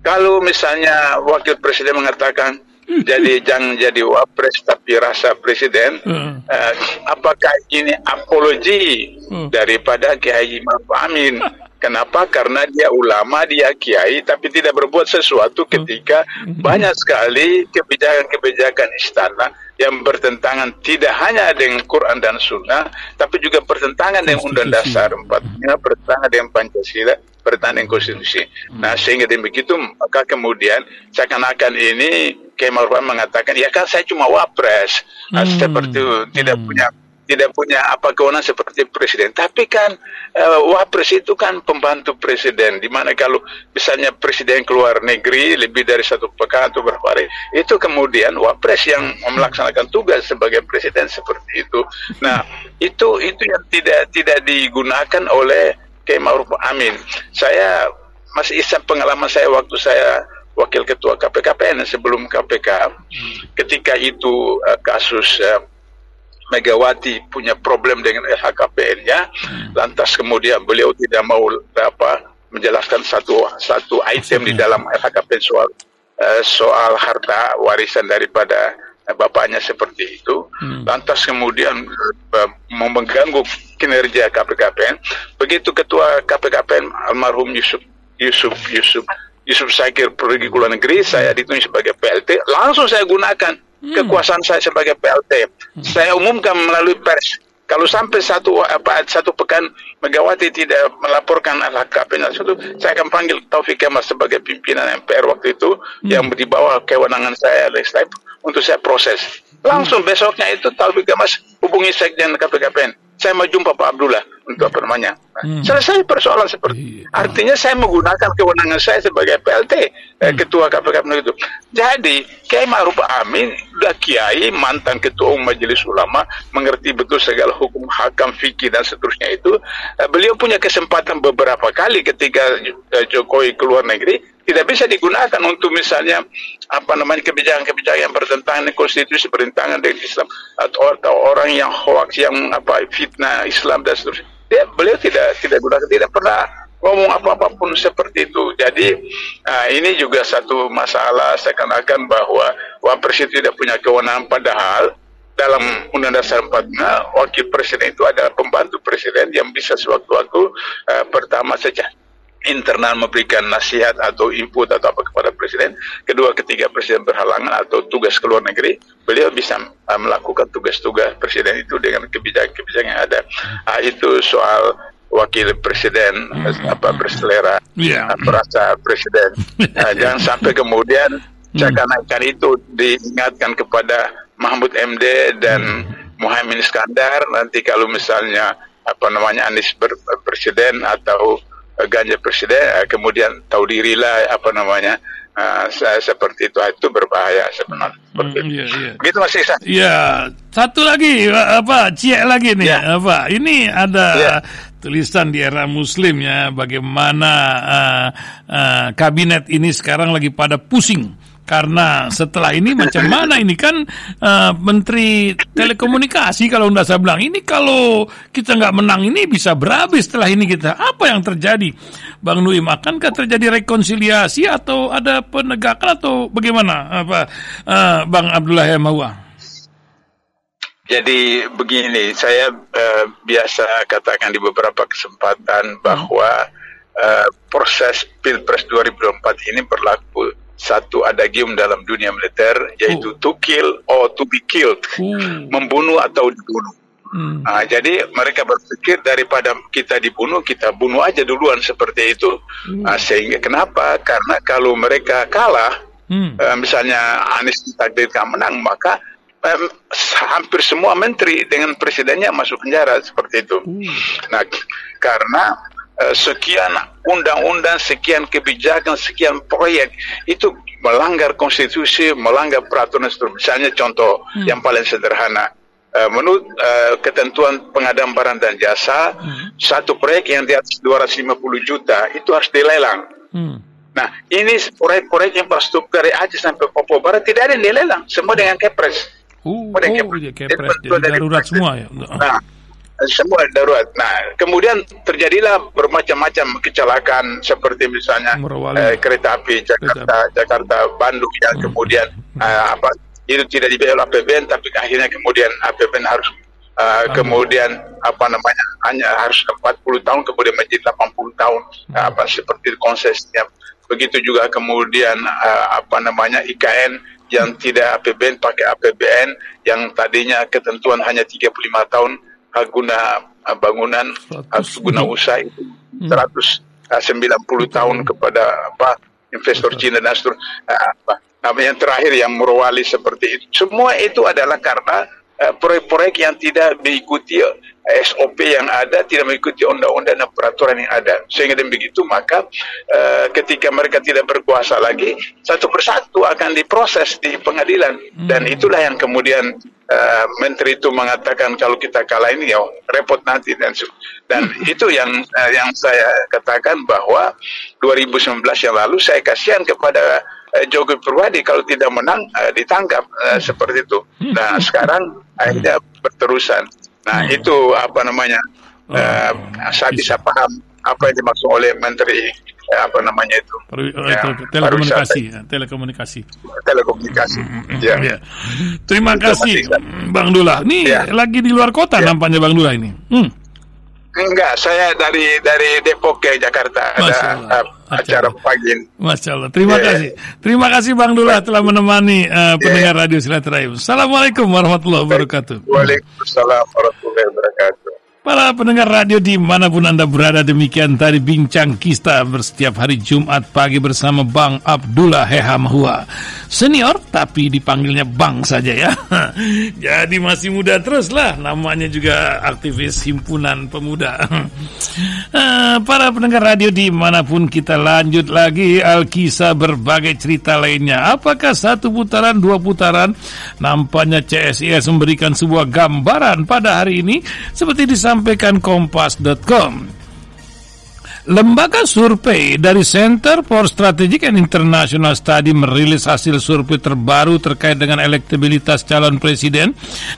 Kalau misalnya wakil presiden mengatakan jadi jangan jadi wapres tapi rasa presiden, eh, apakah ini apologi daripada Kiai Ma'ruf Amin? Kenapa? Karena dia ulama, dia kiai, tapi tidak berbuat sesuatu ketika banyak sekali kebijakan-kebijakan istana yang bertentangan tidak hanya dengan Quran dan Sunnah, tapi juga bertentangan dengan Undang Dasar empatnya, bertentangan dengan Pancasila, dengan konstitusi. Nah, sehingga begitu maka kemudian seakan-akan ini Kiai Ma'ruf Amin mengatakan, ya kan saya cuma wapres, Nah, seperti itu tidak punya tidak punya apa kewenangan seperti presiden. Tapi kan eh, wapres itu kan pembantu presiden. Di mana kalau misalnya presiden keluar negeri lebih dari satu pekan atau berapa hari, itu kemudian wapres yang melaksanakan tugas sebagai presiden seperti itu. Nah, itu itu yang tidak tidak digunakan oleh Kiai Ma'ruf Amin. Saya masih isap pengalaman saya waktu saya wakil ketua KPKPN sebelum KPK ketika itu eh, kasus eh, Megawati punya problem dengan LHKPN-nya, lantas kemudian beliau tidak mau apa menjelaskan satu satu item di dalam LHKPN soal eh, soal harta warisan daripada eh, bapaknya seperti itu. Lantas kemudian eh, mau mengganggu kinerja KPKPN. Begitu ketua KPKPN almarhum Yusuf Yusuf Yusuf Yusuf Sakir pergi ke luar negeri, saya ditunjuk sebagai PLT, langsung saya gunakan kekuasaan saya sebagai PLT. Saya umumkan melalui pers. Kalau sampai satu apa satu pekan Megawati tidak melaporkan LHKP itu, saya akan panggil Taufik Kemas sebagai pimpinan MPR waktu itu yang di bawah kewenangan saya legislatif untuk saya proses. Langsung besoknya itu Taufik Kemas hubungi sekjen KPKPN. Saya mau jumpa Pak Abdullah untuk apa namanya. Selesai persoalan seperti Artinya saya menggunakan kewenangan saya sebagai PLT eh, ketua KPK itu. Jadi Kiai Ma'ruf Amin sudah kiai mantan ketua umum Majelis Ulama mengerti betul segala hukum hakam fikih dan seterusnya itu. Eh, beliau punya kesempatan beberapa kali ketika eh, Jokowi keluar negeri tidak bisa digunakan untuk misalnya apa namanya kebijakan-kebijakan yang bertentangan dengan konstitusi, bertentangan dengan Islam atau, atau orang yang hoax yang apa fitnah Islam dan seterusnya. Dia beliau tidak tidak gunakan tidak pernah ngomong apa-apa pun seperti itu. Jadi uh, ini juga satu masalah seakan-akan bahwa Wapres itu tidak punya kewenangan padahal dalam Undang-Undang Dasar 45 wakil presiden itu adalah pembantu presiden yang bisa sewaktu-waktu uh, pertama saja internal memberikan nasihat atau input atau apa kepada presiden. Kedua, ketika presiden berhalangan atau tugas ke luar negeri, beliau bisa uh, melakukan tugas-tugas presiden itu dengan kebijakan-kebijakan yang ada. Uh, itu soal wakil presiden hmm. apa berselera yeah. perasa presiden. Uh, jangan sampai kemudian seakan-akan hmm. itu diingatkan kepada Mahmud MD dan hmm. Muhammad Iskandar nanti kalau misalnya apa namanya Anies ber, presiden atau Ganjar presiden eh, kemudian tahu dirilah apa namanya uh, seperti itu itu berbahaya sebenarnya seperti hmm, iya, iya. Begitu Mas Iksan. Iya, satu lagi apa cie lagi nih ya. apa ini ada ya. tulisan di era Muslim ya bagaimana uh, uh, kabinet ini sekarang lagi pada pusing karena setelah ini macam mana ini kan uh, Menteri Telekomunikasi kalau nggak saya bilang. Ini kalau kita nggak menang ini bisa berabe setelah ini kita. Apa yang terjadi? Bang Nuim akankah terjadi rekonsiliasi atau ada penegakan atau bagaimana? Apa uh, Bang Abdullah Hemawa? Jadi begini, saya uh, biasa katakan di beberapa kesempatan bahwa uh, proses Pilpres 2024 ini berlaku satu adagium dalam dunia militer yaitu oh. to kill or to be killed, hmm. membunuh atau dibunuh. Hmm. Nah, jadi mereka berpikir daripada kita dibunuh, kita bunuh aja duluan seperti itu. Hmm. Nah, sehingga kenapa? Karena kalau mereka kalah, hmm. uh, misalnya Anies ditakdirkan menang, maka um, hampir semua menteri dengan presidennya masuk penjara seperti itu. Hmm. Nah, karena Eh, sekian undang-undang, sekian kebijakan, sekian proyek itu melanggar konstitusi, melanggar peraturan struktur. Misalnya contoh hmm. yang paling sederhana, uh, menurut uh, ketentuan pengadaan barang dan jasa, hmm. satu proyek yang di atas 250 juta itu harus dilelang. Hmm. Nah, ini proyek-proyek infrastruktur dari Aceh sampai Papua Barat tidak ada yang dilelang, semua dengan kepres. Uh, oh, kepres. kepres. Jadi darurat semua ya. Nah, semua darurat. Nah, kemudian terjadilah bermacam-macam kecelakaan seperti misalnya eh, kereta api Jakarta kereta. Jakarta Bandung yang hmm. kemudian hmm. Uh, apa itu tidak dibayar oleh APBN tapi akhirnya kemudian APBN harus uh, kemudian apa namanya hanya harus 40 tahun kemudian menjadi 80 tahun hmm. uh, apa seperti konsesnya. Begitu juga kemudian uh, apa namanya IKN yang tidak APBN pakai APBN yang tadinya ketentuan hanya 35 tahun guna uh, bangunan guna usaha itu hmm. 190 uh, tahun kepada apa investor Cina dan seterusnya. Apa, nah, yang terakhir yang merwali seperti itu. Semua itu adalah karena proyek-proyek yang tidak diikuti SOP yang ada tidak mengikuti undang-undang dan peraturan yang ada. Sehingga dengan begitu maka uh, ketika mereka tidak berkuasa lagi satu persatu akan diproses di pengadilan hmm. dan itulah yang kemudian uh, menteri itu mengatakan kalau kita kalah ini ya repot nanti dan dan hmm. itu yang uh, yang saya katakan bahwa 2019 yang lalu saya kasihan kepada uh, Jokowi Purwadi kalau tidak menang uh, ditangkap uh, seperti itu. Nah sekarang akhirnya berterusan. Nah hmm. itu apa namanya? Oh, uh, saya bisa paham apa yang dimaksud oleh Menteri apa namanya itu? Oh, ya, itu telekomunikasi, ya, telekomunikasi. Telekomunikasi. Ya. ya. Terima itu kasih, Bang Dula. Ini ya. lagi di luar kota ya. nampaknya Bang Dula ini. Hmm. Enggak, saya dari dari Depok ke Jakarta ada uh, acara pagi. Masya Allah. Terima yeah. kasih. Terima kasih Bang Dula telah menemani uh, pendengar yeah. Radio Silaturahim. Assalamualaikum warahmatullahi wabarakatuh. Waalaikumsalam warahmatullahi wabarakatuh. Para pendengar radio di mana pun Anda berada demikian tadi bincang kita bersetiap hari Jumat pagi bersama Bang Abdullah Hehamhua Senior tapi dipanggilnya Bang saja ya. Jadi masih muda terus lah namanya juga aktivis himpunan pemuda. Eh, Para pendengar radio di mana pun kita lanjut lagi Alkisah berbagai cerita lainnya. Apakah satu putaran, dua putaran? Nampaknya CSIS memberikan sebuah gambaran pada hari ini. Seperti di disampaikan kompas.com. Lembaga survei dari Center for Strategic and International Study merilis hasil survei terbaru terkait dengan elektabilitas calon presiden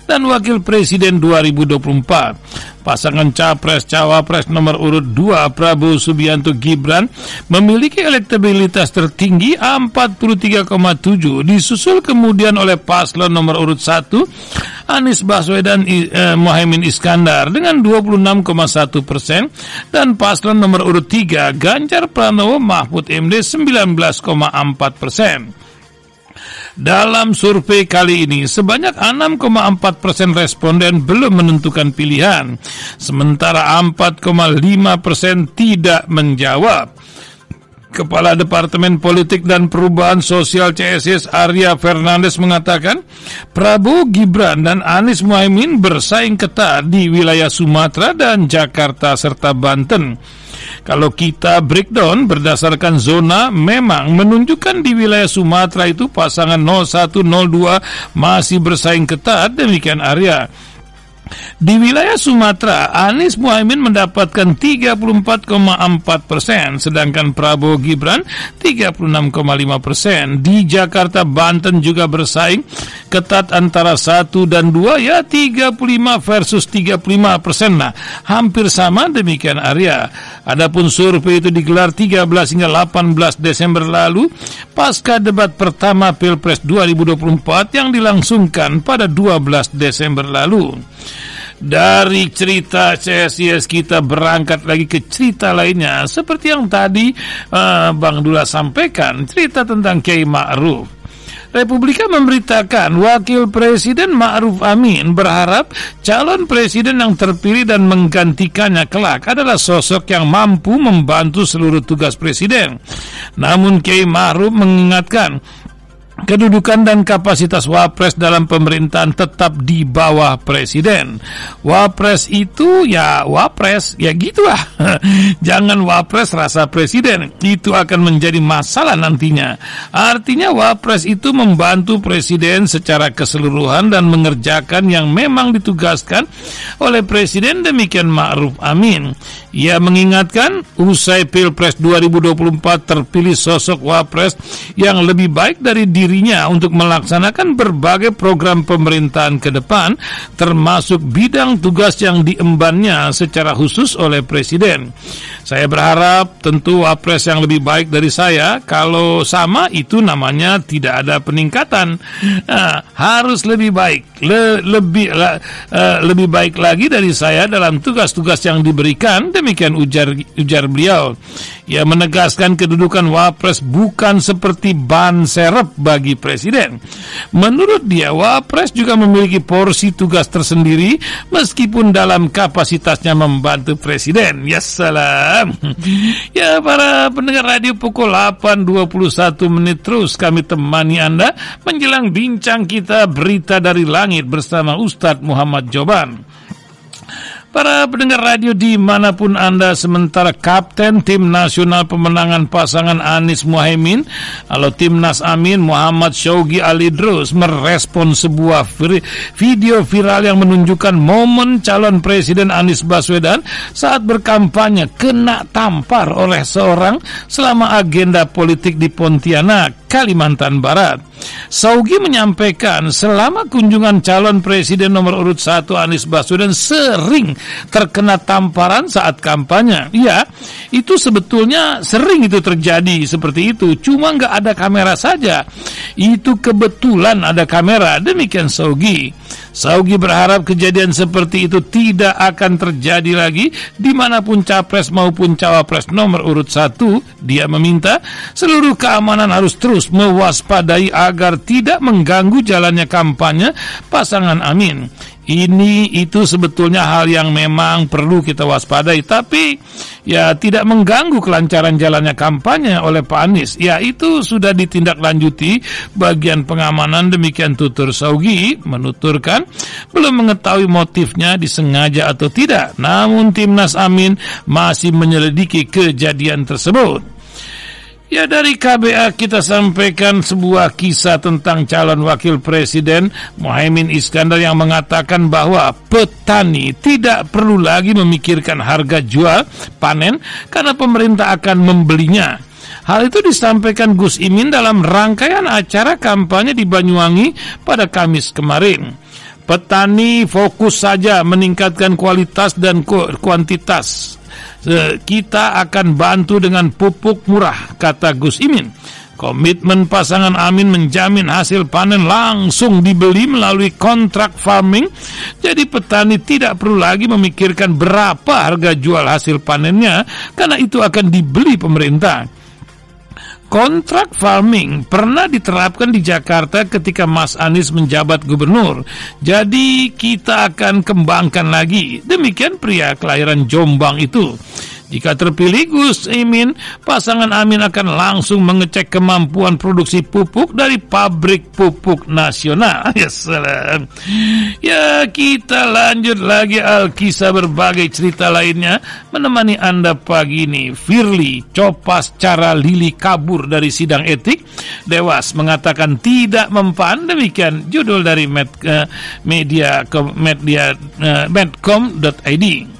dan wakil presiden 2024. Pasangan Capres Cawapres nomor urut 2 Prabowo Subianto Gibran memiliki elektabilitas tertinggi 43,7 disusul kemudian oleh paslon nomor urut 1 Anies Baswedan eh, Mohaimin Iskandar dengan 26,1 persen dan paslon nomor urut 3 Ganjar Pranowo Mahfud MD 19,4 persen. Dalam survei kali ini, sebanyak 6,4 persen responden belum menentukan pilihan, sementara 4,5 persen tidak menjawab. Kepala Departemen Politik dan Perubahan Sosial CSIS Arya Fernandes mengatakan, Prabowo Gibran dan Anies Muhaimin bersaing ketat di wilayah Sumatera dan Jakarta serta Banten. Kalau kita breakdown berdasarkan zona memang menunjukkan di wilayah Sumatera itu pasangan 0102 masih bersaing ketat demikian Arya. Di wilayah Sumatera, Anies Muhaimin mendapatkan 34,4 persen, sedangkan Prabowo Gibran 36,5 persen. Di Jakarta, Banten juga bersaing ketat antara 1 dan 2, ya 35 versus 35 persen. Nah, hampir sama demikian Arya. Adapun survei itu digelar 13 hingga 18 Desember lalu, pasca debat pertama Pilpres 2024 yang dilangsungkan pada 12 Desember lalu. Dari cerita CSIS kita berangkat lagi ke cerita lainnya Seperti yang tadi uh, Bang Dula sampaikan Cerita tentang Kiai Ma'ruf Republika memberitakan Wakil Presiden Ma'ruf Amin berharap calon presiden yang terpilih dan menggantikannya kelak adalah sosok yang mampu membantu seluruh tugas presiden. Namun Kiai Ma'ruf mengingatkan kedudukan dan kapasitas wapres dalam pemerintahan tetap di bawah presiden. Wapres itu ya wapres, ya gitu lah. Jangan wapres rasa presiden, itu akan menjadi masalah nantinya. Artinya wapres itu membantu presiden secara keseluruhan dan mengerjakan yang memang ditugaskan oleh presiden demikian Ma'ruf Amin. Ia mengingatkan usai Pilpres 2024 terpilih sosok wapres yang lebih baik dari diri dirinya untuk melaksanakan berbagai program pemerintahan ke depan, termasuk bidang tugas yang diembannya secara khusus oleh Presiden. Saya berharap tentu wapres yang lebih baik dari saya, kalau sama itu namanya tidak ada peningkatan. Nah, harus lebih baik, le, lebih uh, lebih baik lagi dari saya dalam tugas-tugas yang diberikan. Demikian ujar ujar beliau. Ia menegaskan kedudukan wapres bukan seperti ban serep bagi presiden. Menurut dia, wapres juga memiliki porsi tugas tersendiri meskipun dalam kapasitasnya membantu presiden. Ya salam. Ya para pendengar radio pukul 8.21 menit terus kami temani Anda menjelang bincang kita berita dari langit bersama Ustadz Muhammad Joban. Para pendengar radio di mana pun Anda sementara Kapten Tim Nasional Pemenangan Pasangan Anies Muhaimin atau Timnas Amin Muhammad Syaugi Ali Drus merespon sebuah video viral yang menunjukkan momen calon Presiden Anies Baswedan saat berkampanye kena tampar oleh seorang selama agenda politik di Pontianak, Kalimantan Barat. Saugi menyampaikan selama kunjungan calon presiden nomor urut 1 Anies Baswedan sering terkena tamparan saat kampanye. Ya, itu sebetulnya sering itu terjadi seperti itu. Cuma nggak ada kamera saja. Itu kebetulan ada kamera. Demikian Saugi. Saugi berharap kejadian seperti itu tidak akan terjadi lagi di mana pun capres maupun cawapres nomor urut satu. Dia meminta seluruh keamanan harus terus mewaspadai agar tidak mengganggu jalannya kampanye pasangan Amin ini itu sebetulnya hal yang memang perlu kita waspadai. Tapi ya tidak mengganggu kelancaran jalannya kampanye oleh Pak Anies. Ya itu sudah ditindaklanjuti. Bagian pengamanan demikian tutur Saugi menuturkan belum mengetahui motifnya disengaja atau tidak. Namun Timnas Amin masih menyelidiki kejadian tersebut Ya dari KBA kita sampaikan sebuah kisah tentang calon wakil presiden Muhaimin Iskandar yang mengatakan bahwa petani tidak perlu lagi memikirkan harga jual panen karena pemerintah akan membelinya. Hal itu disampaikan Gus Imin dalam rangkaian acara kampanye di Banyuwangi pada Kamis kemarin. Petani fokus saja meningkatkan kualitas dan kuantitas kita akan bantu dengan pupuk murah, kata Gus Imin. Komitmen pasangan Amin menjamin hasil panen langsung dibeli melalui kontrak farming, jadi petani tidak perlu lagi memikirkan berapa harga jual hasil panennya, karena itu akan dibeli pemerintah. Kontrak farming pernah diterapkan di Jakarta ketika Mas Anies menjabat gubernur. Jadi kita akan kembangkan lagi. Demikian pria kelahiran Jombang itu. Jika terpilih Gus Imin, pasangan Amin akan langsung mengecek kemampuan produksi pupuk dari pabrik pupuk nasional. Ya salam. Ya kita lanjut lagi Alkisah berbagai cerita lainnya menemani Anda pagi ini. Firly copas cara Lili kabur dari sidang etik. Dewas mengatakan tidak mempan. Demikian judul dari med, uh, media media uh, medcom.id.